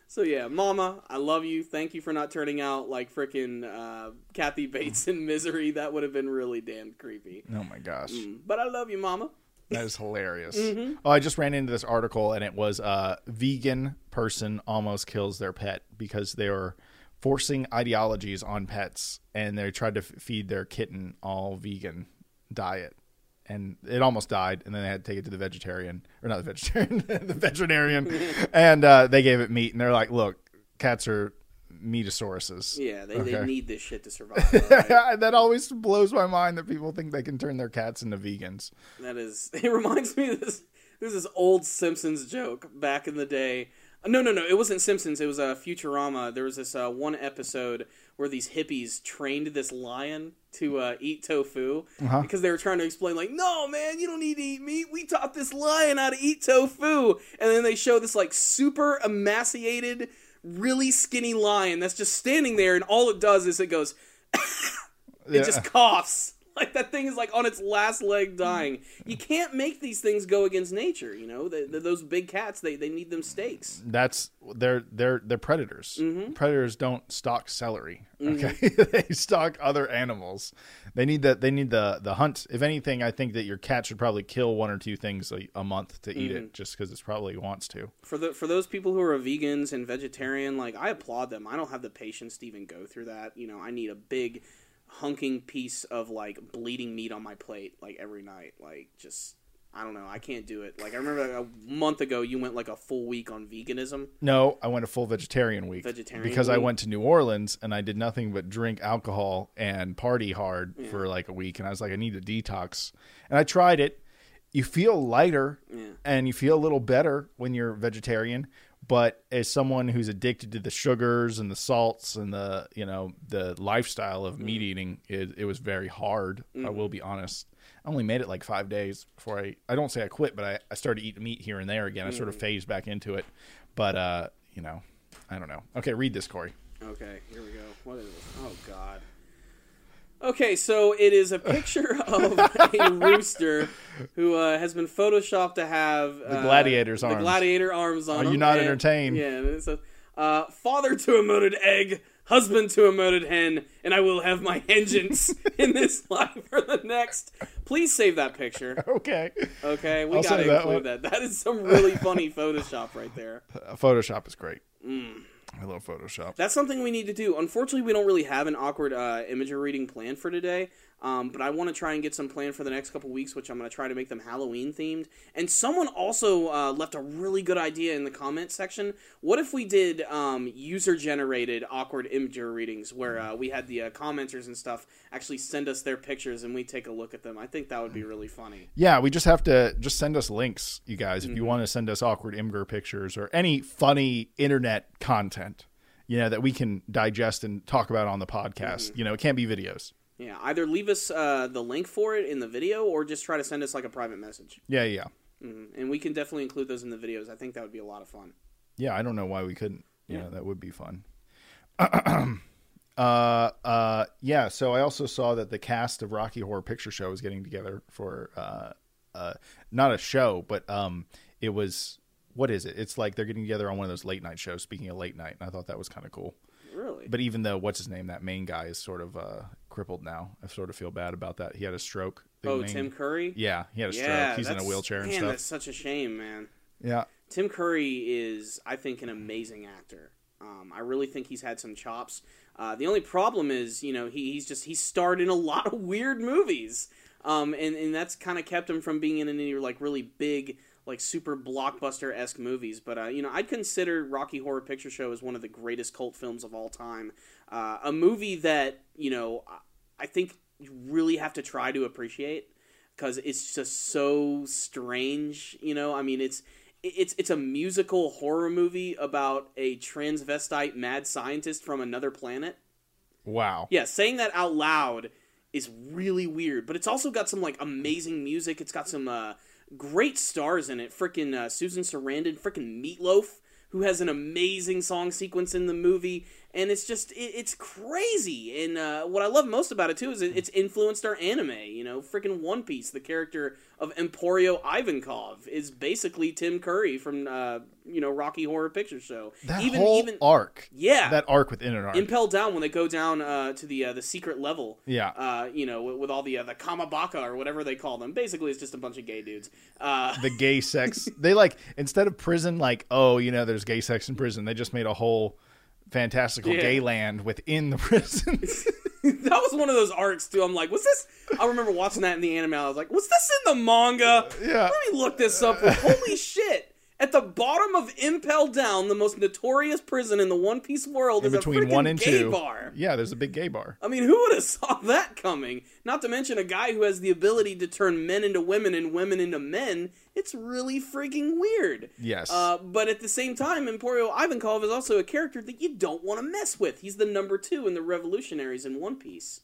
So yeah, Mama, I love you. Thank you for not turning out like frickin' uh, Kathy Bates in Misery. That would have been really damn creepy. Oh my gosh. But I love you, Mama. That is hilarious. Mm-hmm. Oh, I just ran into this article and it was a vegan person almost kills their pet because they were forcing ideologies on pets and they tried to f- feed their kitten all vegan diet. And it almost died, and then they had to take it to the vegetarian, or not the vegetarian, the veterinarian, and uh, they gave it meat. And they're like, "Look, cats are meatosauruses." Yeah, they, they need this shit to survive. alright? that always blows my mind that people think they can turn their cats into vegans. That is. It reminds me of this. There's this old Simpsons joke back in the day. No, no, no. It wasn't Simpsons. It was a uh, Futurama. There was this uh, one episode where these hippies trained this lion to uh, eat tofu because they were trying to explain, like, no, man, you don't need to eat meat. We taught this lion how to eat tofu, and then they show this like super emaciated, really skinny lion that's just standing there, and all it does is it goes. it just coughs. Like that thing is like on its last leg dying. You can't make these things go against nature. You know, the, the, those big cats they, they need them steaks. That's they're they're they're predators. Mm-hmm. Predators don't stalk celery. Okay, they stalk other animals. They need the they need the the hunt. If anything, I think that your cat should probably kill one or two things a, a month to eat Mm-hmm. it, just because it's probably wants to. For the for those people who are vegans and vegetarian, like I applaud them. I don't have the patience to even go through that. You know, I need a big hunking piece of like bleeding meat on my plate like every night. Like just I don't know. I can't do it. Like I remember like, a month ago you went like a full week on veganism. No, I went a full vegetarian week Vegetarian because I went to New Orleans and I did nothing but drink alcohol and party hard for like a week, and I was like, I need a detox, and I tried it. You feel lighter Yeah. and you feel a little better when you're vegetarian, But as someone who's addicted to the sugars and the salts and the you know the lifestyle of mm. meat eating, it, it was very hard. I mm. will be honest. I only made it like five days before I. I don't say I quit, but I, I started eating meat here and there again. I sort of mm. phased back into it, but uh, you know, I don't know. Okay, read this, Corey. Okay, here we go. What is this? Oh God. Okay, so it is a picture of a rooster who uh, has been photoshopped to have the gladiator's the gladiator arms on Are you not and- entertained? Yeah, and it uh, "Father to a moated egg, husband to a moated hen, and I will have my vengeance in this life or the next." Please save that picture. Okay, Okay, we I'll gotta save that include that. That is some really funny Photoshop right there. Uh, Photoshop is great. Mm. I love Photoshop. That's something we need to do. Unfortunately, we don't really have an awkward uh, imagery reading plan for today. Um, but I want to try and get some planned for the next couple weeks, which I'm going to try to make them Halloween themed. And someone also uh, left a really good idea in the comment section. What if we did um, user generated awkward Imgur readings where uh, we had the uh, commenters and stuff actually send us their pictures and we take a look at them? I think that would be really funny. Yeah, we just have to just send us links, you guys, Mm-hmm. if you want to send us awkward Imgur pictures or any funny internet content, you know, that we can digest and talk about on the podcast. Mm-hmm. You know, it can't be videos. Yeah, either leave us uh, the link for it in the video or just try to send us like a private message. Yeah, yeah. And we can definitely include those in the videos. I think that would be a lot of fun. Yeah, I don't know why we couldn't. Yeah, know, that would be fun. uh, uh, yeah. So I also saw that the cast of Rocky Horror Picture Show is getting together for uh, uh, not a show, but um, it was what is it? It's like they're getting together on one of those late night shows. Speaking of late night, and I thought that was kind of cool. Really? But even though what's his name, that main guy is sort of uh, crippled now. I sort of feel bad about that. He had a stroke. Oh, Tim Curry? Yeah, he had a Yeah, stroke. He's in a wheelchair and man, stuff. that's such a shame, man. Yeah. Tim Curry is, I think, an amazing actor. Um, I really think he's had some chops. Uh, the only problem is, you know, he, he's just he's starred in a lot of weird movies, um, and and that's kind of kept him from being in any like really big, like super blockbuster esque movies. But uh, you know, I'd consider Rocky Horror Picture Show as one of the greatest cult films of all time. Uh, a movie that you know I- think you really have to try to appreciate because it's just so strange. You know, I mean, it's it's it's a musical horror movie about a transvestite mad scientist from another planet. Wow. Yeah, saying that out loud is really weird, but it's also got some like amazing music. It's got some uh, great stars in it. Freaking uh, Susan Sarandon, freaking Meatloaf, who has an amazing song sequence in the movie, and it's just it, it's crazy. And uh, what I love most about it too is it, it's influenced our anime. You know, freaking One Piece. The character of Emporio Ivankov is basically Tim Curry from uh, you know Rocky Horror Picture Show. That even whole even arc. Yeah. That arc within an arc. Impel Down when they go down uh, to the uh, the secret level. Yeah. Uh, you know, with, with all the uh, the Kamabaka or whatever they call them. Basically, it's just a bunch of gay dudes. Uh, the gay sex. they like instead of prison, like oh, you know, there's gay sex in prison. They just made a whole fantastical Yeah. gay land within the prison. that was one of those arcs too. I'm like, was this? I remember watching that in the anime. I was like, was this in the manga? Yeah. Let me look this up. Holy shit! At the bottom of Impel Down, the most notorious prison in the One Piece world, in is a between freaking one and gay two. bar. Yeah, there's a big gay bar. I mean, who would have saw that coming? Not to mention a guy who has the ability to turn men into women and women into men. It's really freaking weird. Yes. Uh, but at the same time, Emporio Ivankov is also a character that you don't want to mess with. He's the number two in the Revolutionaries in One Piece.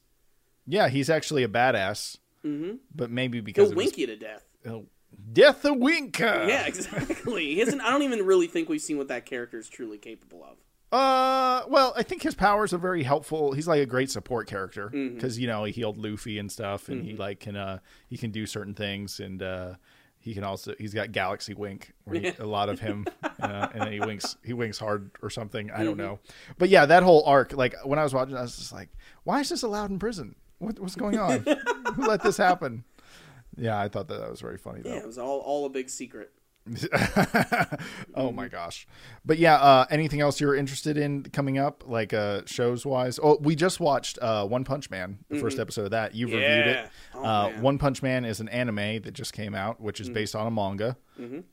Yeah, he's actually a badass. Mm-hmm. But maybe because He'll of his- you to death. he'll- Death a winker. Yeah, exactly. He hasn't, I don't even really think we've seen what that character is truly capable of. Uh, well, I think his powers are very helpful. He's like a great support character Mm-hmm. because you know he healed Luffy and stuff, and he like can uh he can do certain things, and uh he can also he's got Galaxy Wink, where he, a lot of him, uh, and then he winks he winks hard or something. I Mm-hmm. don't know, but yeah, that whole arc. Like when I was watching, I was just like, why is this allowed in prison? What, what's going on? Who let this happen? Yeah, I thought that, that was very funny though. Yeah, it was all, all a big secret. oh my gosh but yeah uh anything else you're interested in coming up like uh shows wise oh we just watched uh one punch man the first episode of that you've reviewed it Mm-hmm. Yeah. Oh, uh. Mm-hmm. one punch man is an anime that just came out which is based on a manga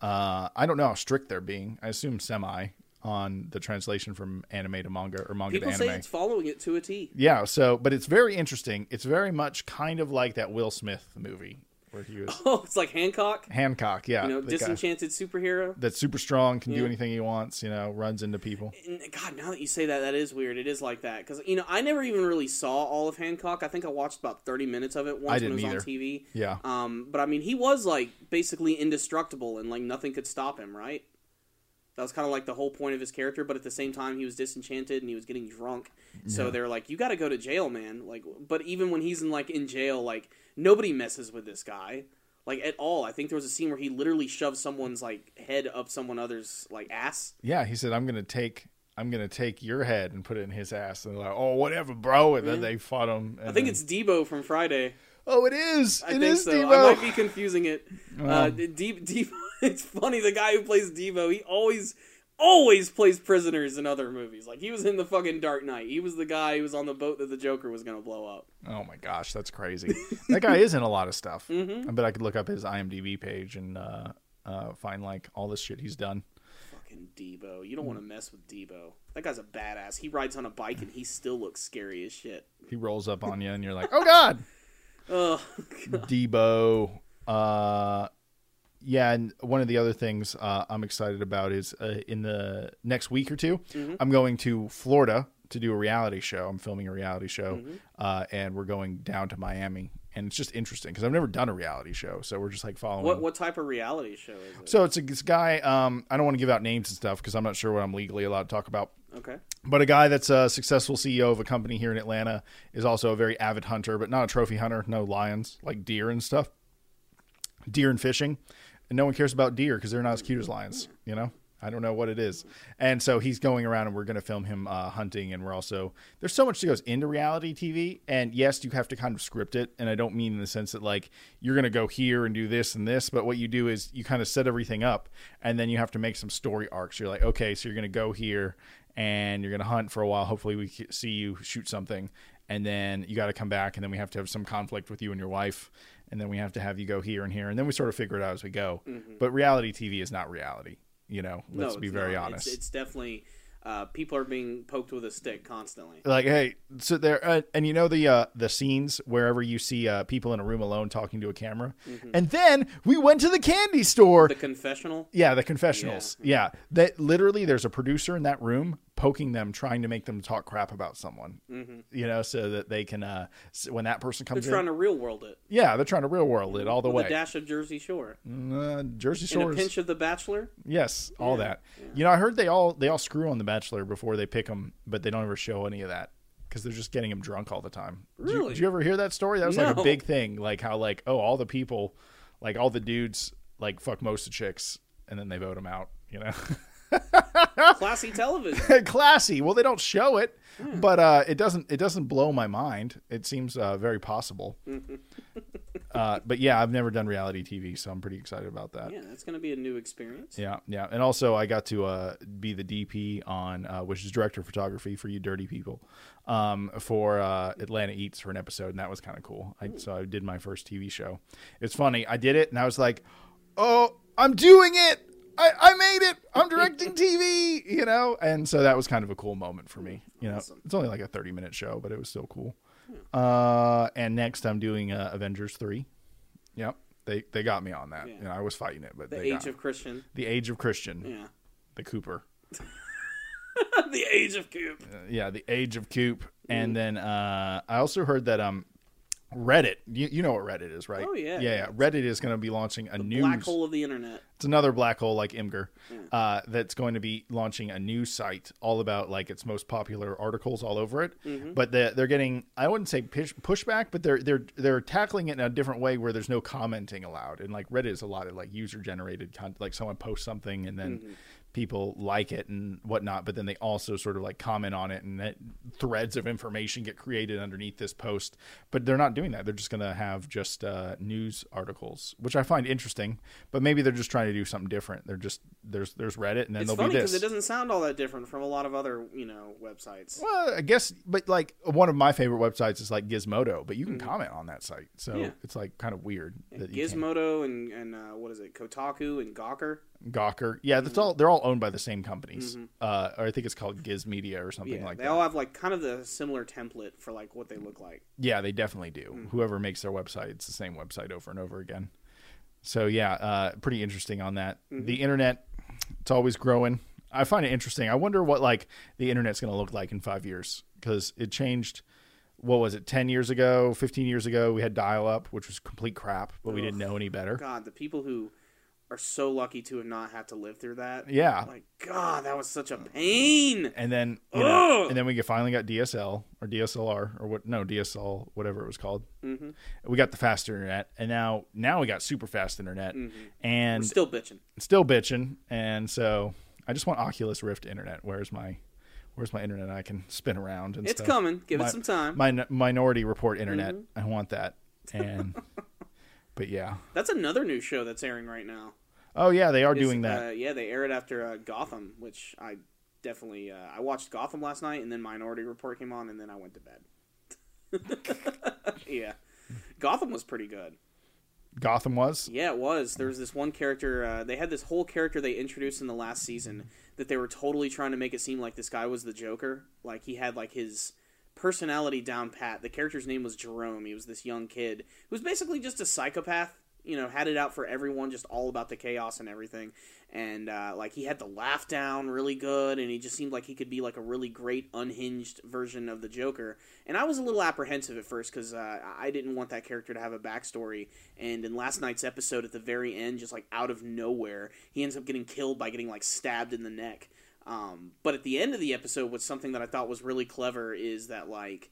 uh i don't know how strict they're being i assume semi on the translation from anime to manga or manga People to say anime it's following it to a T. yeah so but it's very interesting it's very much kind of like that will smith movie where he was Oh, it's like Hancock. Hancock. Yeah, You know, guy disenchanted superhero. that's super strong, can do anything he wants. You know, runs into people. And God, now that you say that, that is weird. It is like that because you know I never even really saw all of Hancock. I think I watched about thirty minutes of it once when it was either. on TV. Yeah. Um, but I mean, he was like basically indestructible and like nothing could stop him, right? That was kind of like the whole point of his character, but at the same time, he was disenchanted and he was getting drunk. So they're like, "You got to go to jail, man!" Like, but even when he's in like in jail, like nobody messes with this guy, like at all. I think there was a scene where he literally shoved someone's like head up someone other's like ass. Yeah, he said, "I'm gonna take." I'm gonna take your head and put it in his ass, and they're like, "Oh, whatever, bro." And then they fought him. I think it's Debo from Friday. Oh, it is. I It think is so. Devo. I might be confusing it. Uh, D- Debo. It's funny. The guy who plays Debo, he always, always plays prisoners in other movies. Like he was in the fucking Dark Knight. He was the guy who was on the boat that the Joker was gonna blow up. Oh my gosh, that's crazy. that guy is in a lot of stuff. Mm-hmm. I bet I could look up his IMDb page and uh, uh, find like all this shit he's done. Fucking Debo. You don't want to mess with Debo. That guy's a badass. He rides on a bike and he still looks scary as shit. He rolls up on you, and you're like, "Oh God, Ugh. Debo." Uh, yeah, and one of the other things uh, I'm excited about is uh, in the next week or 2 Mm-hmm. I'm going to Florida to do a reality show. I'm filming a reality show, Mm-hmm. uh, and we're going down to Miami. And it's just interesting because I've never done a reality show, so we're just like following. What what type of reality show is it? So it's a this guy. Um, I don't want to give out names and stuff because I'm not sure what I'm legally allowed to talk about. okay. But a guy that's a successful CEO of a company here in Atlanta is also a very avid hunter, but not a trophy hunter. No lions, like deer and stuff. Deer and fishing, and no one cares about deer because they're not as cute as lions. You know, I don't know what it is. And so he's going around, and we're going to film him uh, hunting. And we're also there's so much that goes into reality TV, and yes, you have to kind of script it. And I don't mean in the sense that like you're going to go here and do this and this, but what you do is you kind of set everything up, and then you have to make some story arcs. You're like, okay, so you're going to go here and you're going to hunt for a while. Hopefully, we see you shoot something, and then you got to come back, and then we have to have some conflict with you and your wife, and then we have to have you go here and here, and then we sort of figure it out as we go. But reality TV is not reality. You know, let's no, be very not. honest. It's, it's definitely uh, people are being poked with a stick constantly. like, hey, so there, uh, and you know the uh, the scenes wherever you see uh, people in a room alone talking to a camera, and then we went to the candy store. The confessional. Yeah, the confessionals. Yeah. That literally there's a producer in that room poking them, trying to make them talk crap about someone. You know, so that they can uh when that person comes, They're trying in. to real world it. yeah, they're trying to real world it all the with way. a dash of Jersey Shore. uh, Jersey And Shore. a pinch of The Bachelor. Yes, all that. You know, I heard they all they all screw on the Bachelor before they pick them, but they don't ever show any of that because they're just getting them drunk all the time. You- Really? Did you, ever hear that story? That was like a big thing. Like how like oh all the people, like all the dudes like fuck most of chicks, and then they vote them out. You know. Classy television. classy. Well, they don't show it, but uh, it doesn't. It doesn't blow my mind. It seems uh, very possible. uh, but yeah, I've never done reality TV, so I'm pretty excited about that. yeah, that's going to be a new experience. Yeah, yeah, and also I got to uh, be the DP on, uh, which is director of photography for you dirty people, um, for uh, Atlanta Eats for an episode, and that was kind of cool. I, so I did my first TV show. It's funny. I did it, and I was like, "Oh, I'm doing it! I, I made it! I'm directing TV!" You know, and so that was kind of a cool moment for me. You know, it's only like a 30 minute show, but it was still cool. Uh, and next I'm doing uh, Avengers three. Yep. They, they got me on that. Yeah. You know, I was fighting it, but The they Age of Christian. the Age of Christian, Yeah. the Cooper. the Age of Coop. Uh, yeah, the Age of Coop. And then uh, I also heard that um, Reddit. You, you know what Reddit is, right? Oh, yeah. yeah, yeah. Reddit is going to be launching a new Black hole of the internet. It's another black hole like Imgur. Uh, that's going to be launching a new site all about like its most popular articles all over it. Mm-hmm. But the, they're getting I wouldn't say push, pushback, but they're they're they're tackling it in a different way where there's no commenting allowed. And like Reddit is a lot of like user generated content. Like someone posts something and then. Mm-hmm. People like it and whatnot, but then they also sort of like comment on it, and that threads of information get created underneath this post. But they're not doing that; they're just going to have just uh, news articles, which I find interesting. But maybe they're just trying to do something different. They're just there's there's Reddit, and then It's funny be because this. it doesn't sound all that different from a lot of other you know websites. Well, I guess, but like one of my favorite websites is like Gizmodo, but you can comment on that site, so Mm-hmm. Yeah. it's like kind of weird that you can't. Gizmodo and and uh, what is it, Kotaku and Gawker. Gawker, yeah, that's all. They're all owned by the same companies, uh, or I think it's called Giz Media or something Yeah, like they that. They all have like kind of the similar template for like what they look like. Yeah, they definitely do. Mm. Whoever makes their website, it's the same website over and over again. So yeah, uh, pretty interesting on that. Mm-hmm. The internet, it's always growing. I find it interesting. I wonder what like the internet's going to look like in five years because it changed. What was it? Ten years ago, fifteen years ago, we had dial-up, which was complete crap, but we didn't know any better. God, the people who are so lucky to have not had to live through that. Yeah. Like God, that was such a pain. And then you know, and then we finally got DSL or DSLR or what? No, DSL, whatever it was called. Mm-hmm. We got the faster internet, and now now we got super fast internet, We're and still bitching. still bitching. And so I just want Oculus Rift internet. Where's my Where's my internet I can spin around and It's stuff? coming. Give it some time. My Minority Report internet. Mm-hmm. I want that. And but yeah. That's another new show that's airing right now. Oh yeah, they are doing that. Uh, yeah, they air it after uh, Gotham, which I definitely uh, I watched Gotham last night, and then Minority Report came on, and then I went to bed. yeah, Gotham was pretty good. Gotham was. Yeah, it was. There was this one character. Uh, they had this whole character they introduced in the last season that they were totally trying to make it seem like this guy was the Joker. Like he had like his personality down pat. The character's name was Jerome. He was this young kid who was basically just a psychopath. You know, had it out for everyone, just all about the chaos and everything. And uh, like he had the laugh down really good, and he just seemed like he could be like a really great unhinged version of the Joker. And I was a little apprehensive at first because uh, I didn't want that character to have a backstory. And in last night's episode, at the very end, just like out of nowhere, he ends up getting killed by getting like stabbed in the neck. Um, but at the end of the episode, what's something that I thought was really clever is that like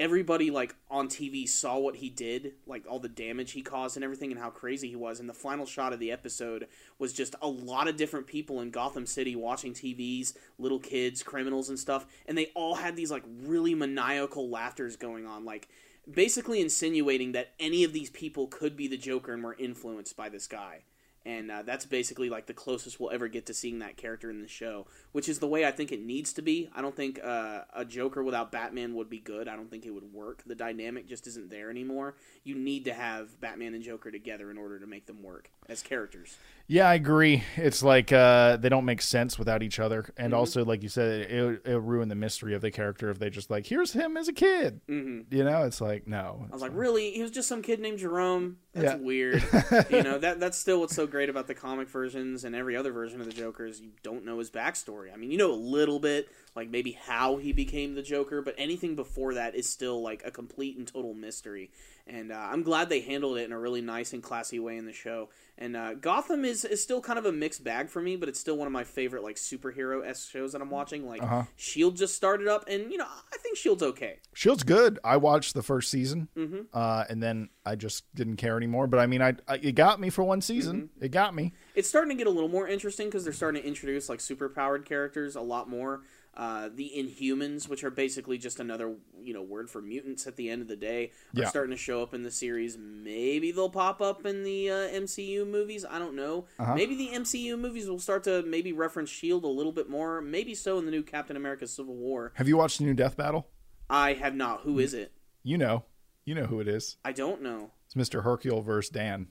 everybody like on TV saw what he did, like all the damage he caused and everything, and how crazy he was. And the final shot of the episode was just a lot of different people in Gotham City watching TVs, little kids, criminals, and stuff, and they all had these like really maniacal laughters going on, like basically insinuating that any of these people could be the Joker and were influenced by this guy. And uh, that's basically like the closest we'll ever get to seeing that character in the show, which is the way I think it needs to be. I don't think uh, a Joker without Batman would be good. I don't think it would work. The dynamic just isn't there anymore. You need to have Batman and Joker together in order to make them work as characters. Yeah, I agree. It's like uh, they don't make sense without each other, Mm-hmm. and also, like you said, it it'll ruin the mystery of the character if they just like here's him as a kid. Mm-hmm. You know, it's like no. I was like, really? He was just some kid named Jerome. That's Yeah. weird. you know, that that's still what's so great about the comic versions and every other version of the Joker is you don't know his backstory. I mean, you know a little bit, like maybe how he became the Joker, but anything before that is still like a complete and total mystery. And uh, I'm glad they handled it in a really nice and classy way in the show. And uh, Gotham is, is still kind of a mixed bag for me, but it's still one of my favorite like superhero s shows that I'm watching. Like Shield just started up, and you know I think Shield's okay. Shield's good. I watched the first season, Mm-hmm. uh, and then I just didn't care anymore. But I mean, I, I it got me for one season. Mm-hmm. It got me. it's starting to get a little more interesting because they're starting to introduce like super powered characters a lot more. Uh, the Inhumans, which are basically just another you know word for mutants at the end of the day, are Yeah. starting to show up in the series. Maybe they'll pop up in the uh, MCU movies. I don't know. Uh-huh. Maybe the MCU movies will start to maybe reference Shield a little bit more. Maybe so in the new Captain America: Civil War. Have you watched the new Death Battle? I have not. Who is it? You know, you know who it is. I don't know. It's Mister Hercule versus Dan.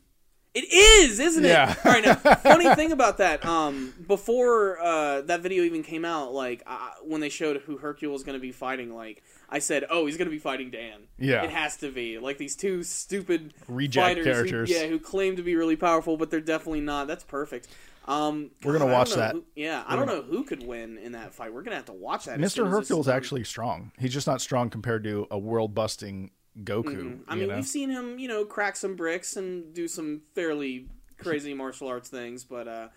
It is, isn't it? Yeah. All right. Now, funny thing about that, um, before uh, that video even came out, like uh, when they showed who Hercule was going to be fighting, like I said, "Oh, he's going to be fighting Dan." Yeah. it has to be like these two stupid Reject fighters who- characters. yeah, who claim to be really powerful, but they're definitely not. That's perfect. Um, We're gonna God, watch that. who- yeah, I don't know who could win in that fight. We're gonna have to watch that. Soon Hercule's is- actually strong. He's just not strong compared to a world busting Goku. Mm-hmm. I mean, know? we've seen him, you know, crack some bricks and do some fairly crazy martial arts things, but uh,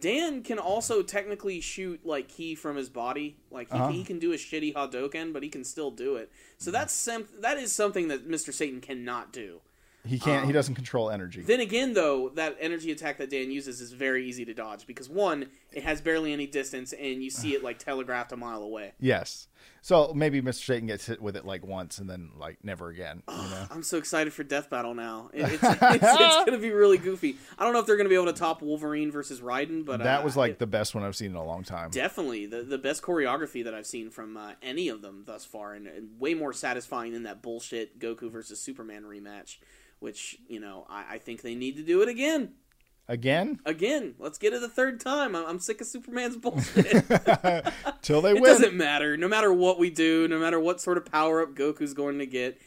Dan can also technically shoot like ki from his body. Like he, Uh-huh. he can do a shitty Hadoken, but he can still do it. So that's some, that is something that Mister Satan cannot do. he can't. um, he doesn't control energy. Then again, though, that energy attack that Dan uses is very easy to dodge because one, it has barely any distance, and you see it like telegraphed a mile away. Yes. So maybe Mr. Satan gets hit with it like once and then like never again. You know? I'm so excited for Death Battle now. It- it's, it's, it's going to be really goofy. I don't know if they're going to be able to top Wolverine versus Raiden, but that uh, was like it- the best one I've seen in a long time. definitely the the best choreography that I've seen from uh, any of them thus far, and, and way more satisfying than that bullshit Goku versus Superman rematch. Which you know, I, I think they need to do it again. Again, Again, let's get it a third time. I'm, I'm sick of Superman's bullshit. till they it win. It doesn't matter. No matter what we do, no matter what sort of power up Goku's going to get,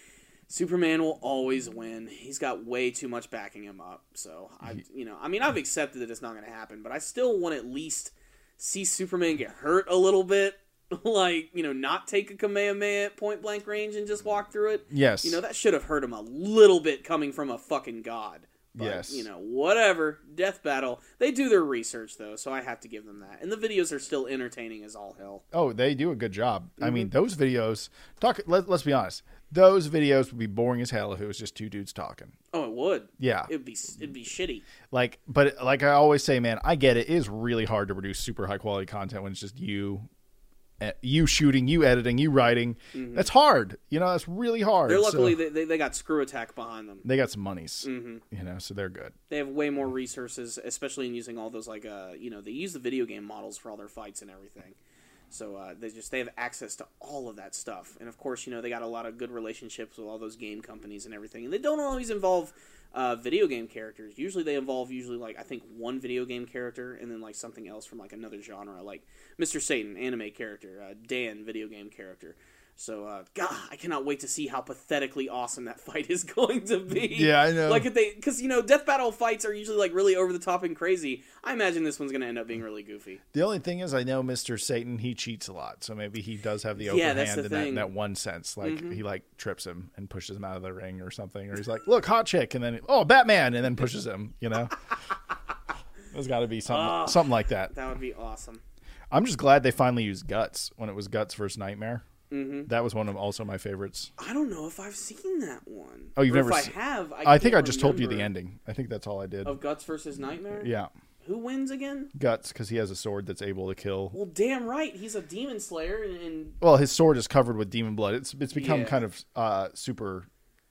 Superman will always win. He's got way too much backing him up. So I, you know, I mean, I've accepted that it's not going to happen, but I still want at least see Superman get hurt a little bit. like, you know, not take a Kamehameha at point blank range and just walk through it. Yes. You know, that should have hurt him a little bit coming from a fucking god. But, Yes. You know, whatever. Death Battle. They do their research, though, so I have to give them that. And the videos are still entertaining as all hell. Oh, they do a good job. I Mm-hmm. mean, those videos. Talk. Let, let's be honest. Those videos would be boring as hell if it was just two dudes talking. Oh, it would. Yeah. It'd be it'd be shitty. Like, but like I always say, man, I get it. It is really hard to produce super high quality content when it's just you, you shooting, you editing, you writing. That's hard. You know, that's really hard. Mm-hmm. They're So, luckily they, they, they got Screw Attack behind them. they got some monies. Mm-hmm. You know, so they're good. They have way more resources, especially in using all those like uh you know they use the video game models for all their fights and everything. So uh, they just they have access to all of that stuff, and of course you know they got a lot of good relationships with all those game companies and everything. And they don't always involve uh, video game characters. Usually they involve usually like I think one video game character and then like something else from like another genre, like Mr. Satan, anime character, uh, Dan, video game character. So, uh, God, I cannot wait to see how pathetically awesome that fight is going to be. Yeah, I know. Like if they, because you know, death battle fights are usually like really over the top and crazy. I imagine this one's going to end up being really goofy. The only thing is, I know Mister Satan. He cheats a lot, so maybe he does have the Yeah, open that's hand the in that, in that one sense. Like Mhm. he like trips him and pushes him out of the ring or something, or he's like, "Look, hot chick," and then oh, Batman, and then pushes him. You know, there's got to be something Oh, something like that. That would be awesome. I'm just glad they finally used guts when it was guts versus nightmare. Mhm. That was one of also my favorites. I don't know if I've seen that one. Oh, you've Or never? If se- I have, I, I think I just told you the ending. I think that's all I did. of Guts versus Nightmare. Yeah, Who wins again? guts because he has a sword that's able to kill. Well, damn right, he's a demon slayer, and, and Well, his sword is covered with demon blood. It's it's become Yeah. kind of uh, super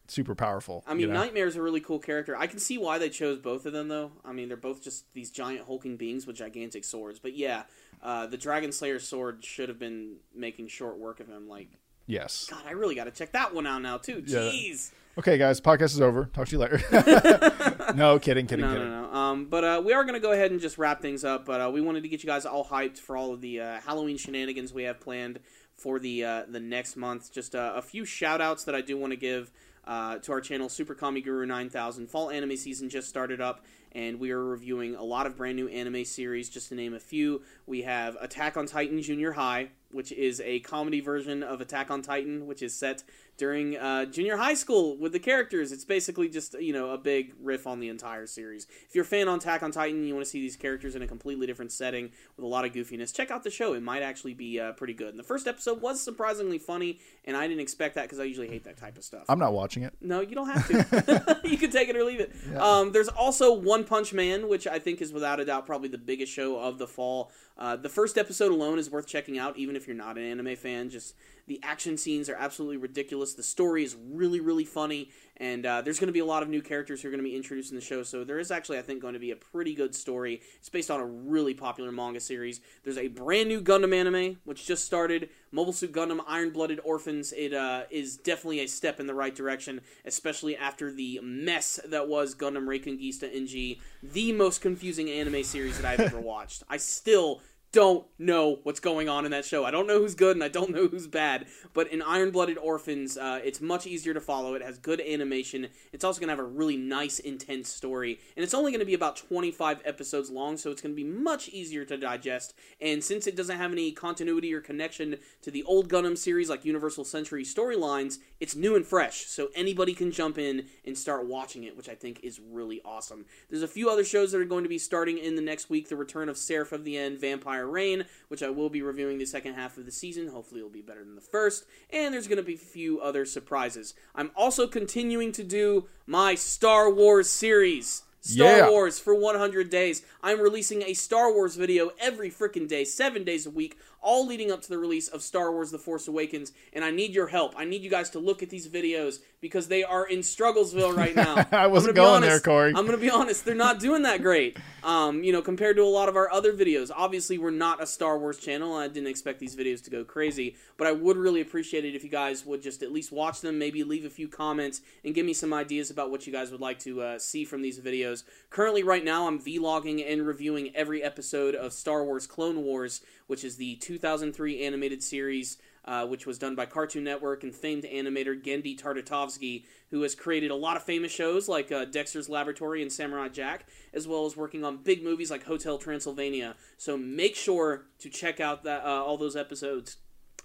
super powerful. I mean, you know? Nightmare's a really cool character. I can see why they chose both of them, though. I mean, they're both just these giant hulking beings with gigantic swords. But yeah, uh, the Dragon Slayer sword should have been making short work of him. Like, Yes. God, I really got to check that one out now too. Yeah. Jeez. Okay, guys, podcast is over. Talk to you later. no, kidding, kidding, no, kidding. no, no. Um, but uh, we are going to go ahead and just wrap things up. But uh, we wanted to get you guys all hyped for all of the uh, Halloween shenanigans we have planned for the uh, the next month. Just uh, a few shout outs that I do want to give uh, to our channel, Super Kami Guru 9000. Fall anime season just started up, and we are reviewing a lot of brand new anime series. Just to name a few, we have Attack on Titan Junior High, which is a comedy version of Attack on Titan, which is set during uh, junior high school with the characters. It's basically just you know a big riff on the entire series. If you're a fan on Attack on Titan, you want to see these characters in a completely different setting with a lot of goofiness. Check out the show; it might actually be uh, pretty good. And the first episode was surprisingly funny, and I didn't expect that because I usually hate that type of stuff. I'm not watching it. No, you don't have to. you can take it or leave it. Um, there's also One Punch Man, which I think is without a doubt probably the biggest show of the fall. Uh, the first episode alone is worth checking out, even if you're not an anime fan. Just the action scenes are absolutely ridiculous. The story is really, really funny, and uh, there's going to be a lot of new characters who are going to be introduced in the show. So there is actually, I think, going to be a pretty good story. It's based on a really popular manga series. There's a brand new Gundam anime which just started. Mobile Suit Gundam Iron Blooded Orphans. It uh, is definitely a step in the right direction, especially after the mess that was Gundam Reconguista in G, the most confusing anime series that I've ever watched. I still don't know what's going on in that show. I don't know who's good and I don't know who's bad. But in Iron Blooded Orphans, uh, it's much easier to follow. It has good animation. It's also going to have a really nice, intense story. And it's only going to be about 25 episodes long, so it's going to be much easier to digest. And since it doesn't have any continuity or connection to the old Gundam series like Universal Century storylines, it's new and fresh. So anybody can jump in and start watching it, which I think is really awesome. There's a few other shows that are going to be starting in the next week. The return of Seraph of the End, Vampire Reign, which I will be reviewing the second half of the season. Hopefully, it'll be better than the first. And there's going to be a few other surprises. I'm also continuing to do my Star Wars series. Star Yeah. Wars for 100 days. I'm releasing a Star Wars video every freaking day, seven days a week all leading up to the release of Star Wars The Force Awakens. And I need your help. I need you guys to look at these videos because they are in Strugglesville right now. I wasn't I'm gonna be there, honest. Corey. I'm going to be honest. They're not doing that great, um, you know, compared to a lot of our other videos. Obviously, we're not a Star Wars channel. and I didn't expect these videos to go crazy, but I would really appreciate it if you guys would just at least watch them, maybe leave a few comments, and give me some ideas about what you guys would like to uh, see from these videos. Currently, right now, I'm vlogging and reviewing every episode of Star Wars Clone Wars, which is the 2003 animated series. Uh, which was done by Cartoon Network and famed animator Genndy Tartakovsky, who has created a lot of famous shows like uh, Dexter's Laboratory and Samurai Jack, as well as working on big movies like Hotel Transylvania. So make sure to check out that uh, all those episodes.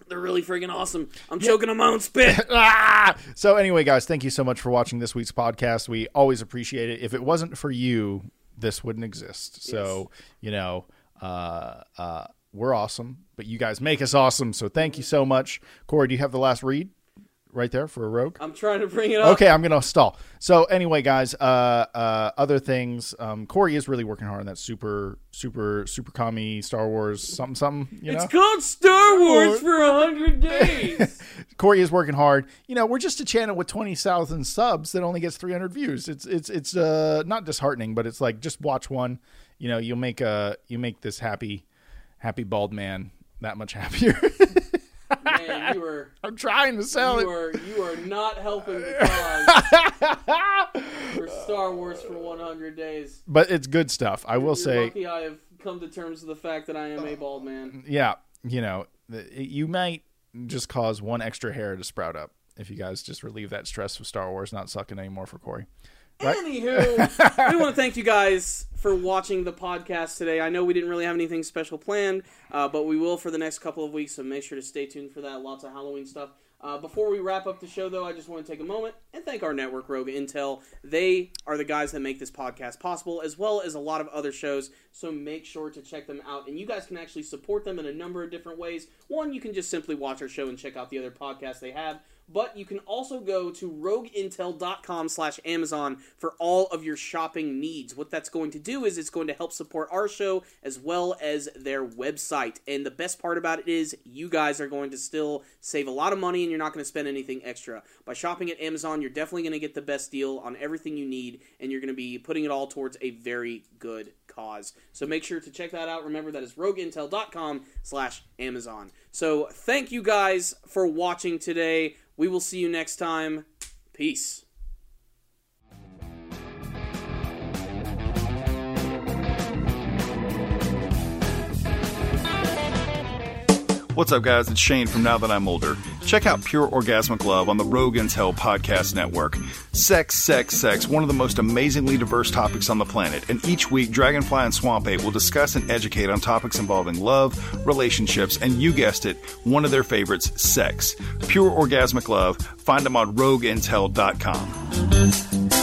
They're really freaking awesome. I'm choking on my own spit. ah! So anyway, guys, thank you so much for watching this week's podcast. We always appreciate it. If it wasn't for you, this wouldn't exist. So you know, uh, uh, we're awesome, but you guys make us awesome. So thank you so much, Corey. Do you have the last read right there for a rogue? I'm trying to bring it up. Okay, I'm gonna stall. So anyway, guys, uh, uh, other things. Um, Corey is really working hard on that super, super, super commie Star Wars something, something. You know, It's called Star Wars for a hundred days. Corey is working hard. You know, we're just a channel with twenty thousand subs that only gets three hundred views. It's it's it's uh not disheartening, but it's like just watch one. You know, you'll make a you make this happy, happy bald man that much happier. Man, you are I'm trying to sell you it. are you are not helping the cause for Star Wars for 100 days. But it's good stuff. I will You're say, lucky I have come to terms with the fact that I am a bald man. yeah, you know, you might just cause one extra hair to sprout up if you guys just relieve that stress of Star Wars not sucking anymore for Corey. Right? Anywho, we want to thank you guys for watching the podcast today. I know we didn't really have anything special planned, uh, but we will for the next couple of weeks, so make sure to stay tuned for that. Lots of Halloween stuff. Uh, before we wrap up the show, though, I just want to take a moment and thank our network, Rogue Intel. They are the guys that make this podcast possible, as well as a lot of other shows. So make sure to check them out. And you guys can actually support them in a number of different ways. One, you can just simply watch our show and check out the other podcasts they have. But you can also go to rogueintel.com slash Amazon for all of your shopping needs. What that's going to do is it's going to help support our show as well as their website. And the best part about it is you guys are going to still save a lot of money and you're not going to spend anything extra. By shopping at Amazon, you're definitely going to get the best deal on everything you need and you're going to be putting it all towards a very good cause. So make sure to check that out. Remember that is rogueintel.com slash Amazon. So thank you guys for watching today. We will see you next time. Peace. What's up, guys? It's Shane from Now That I'm Older. Check out Pure Orgasmic Love on the Rogue Intel Podcast Network. Sex, sex, sex, one of the most amazingly diverse topics on the planet. And each week, Dragonfly and Swamp Ape will discuss and educate on topics involving love, relationships, and you guessed it, one of their favorites, sex. Pure Orgasmic Love. Find them on rogueintel.com.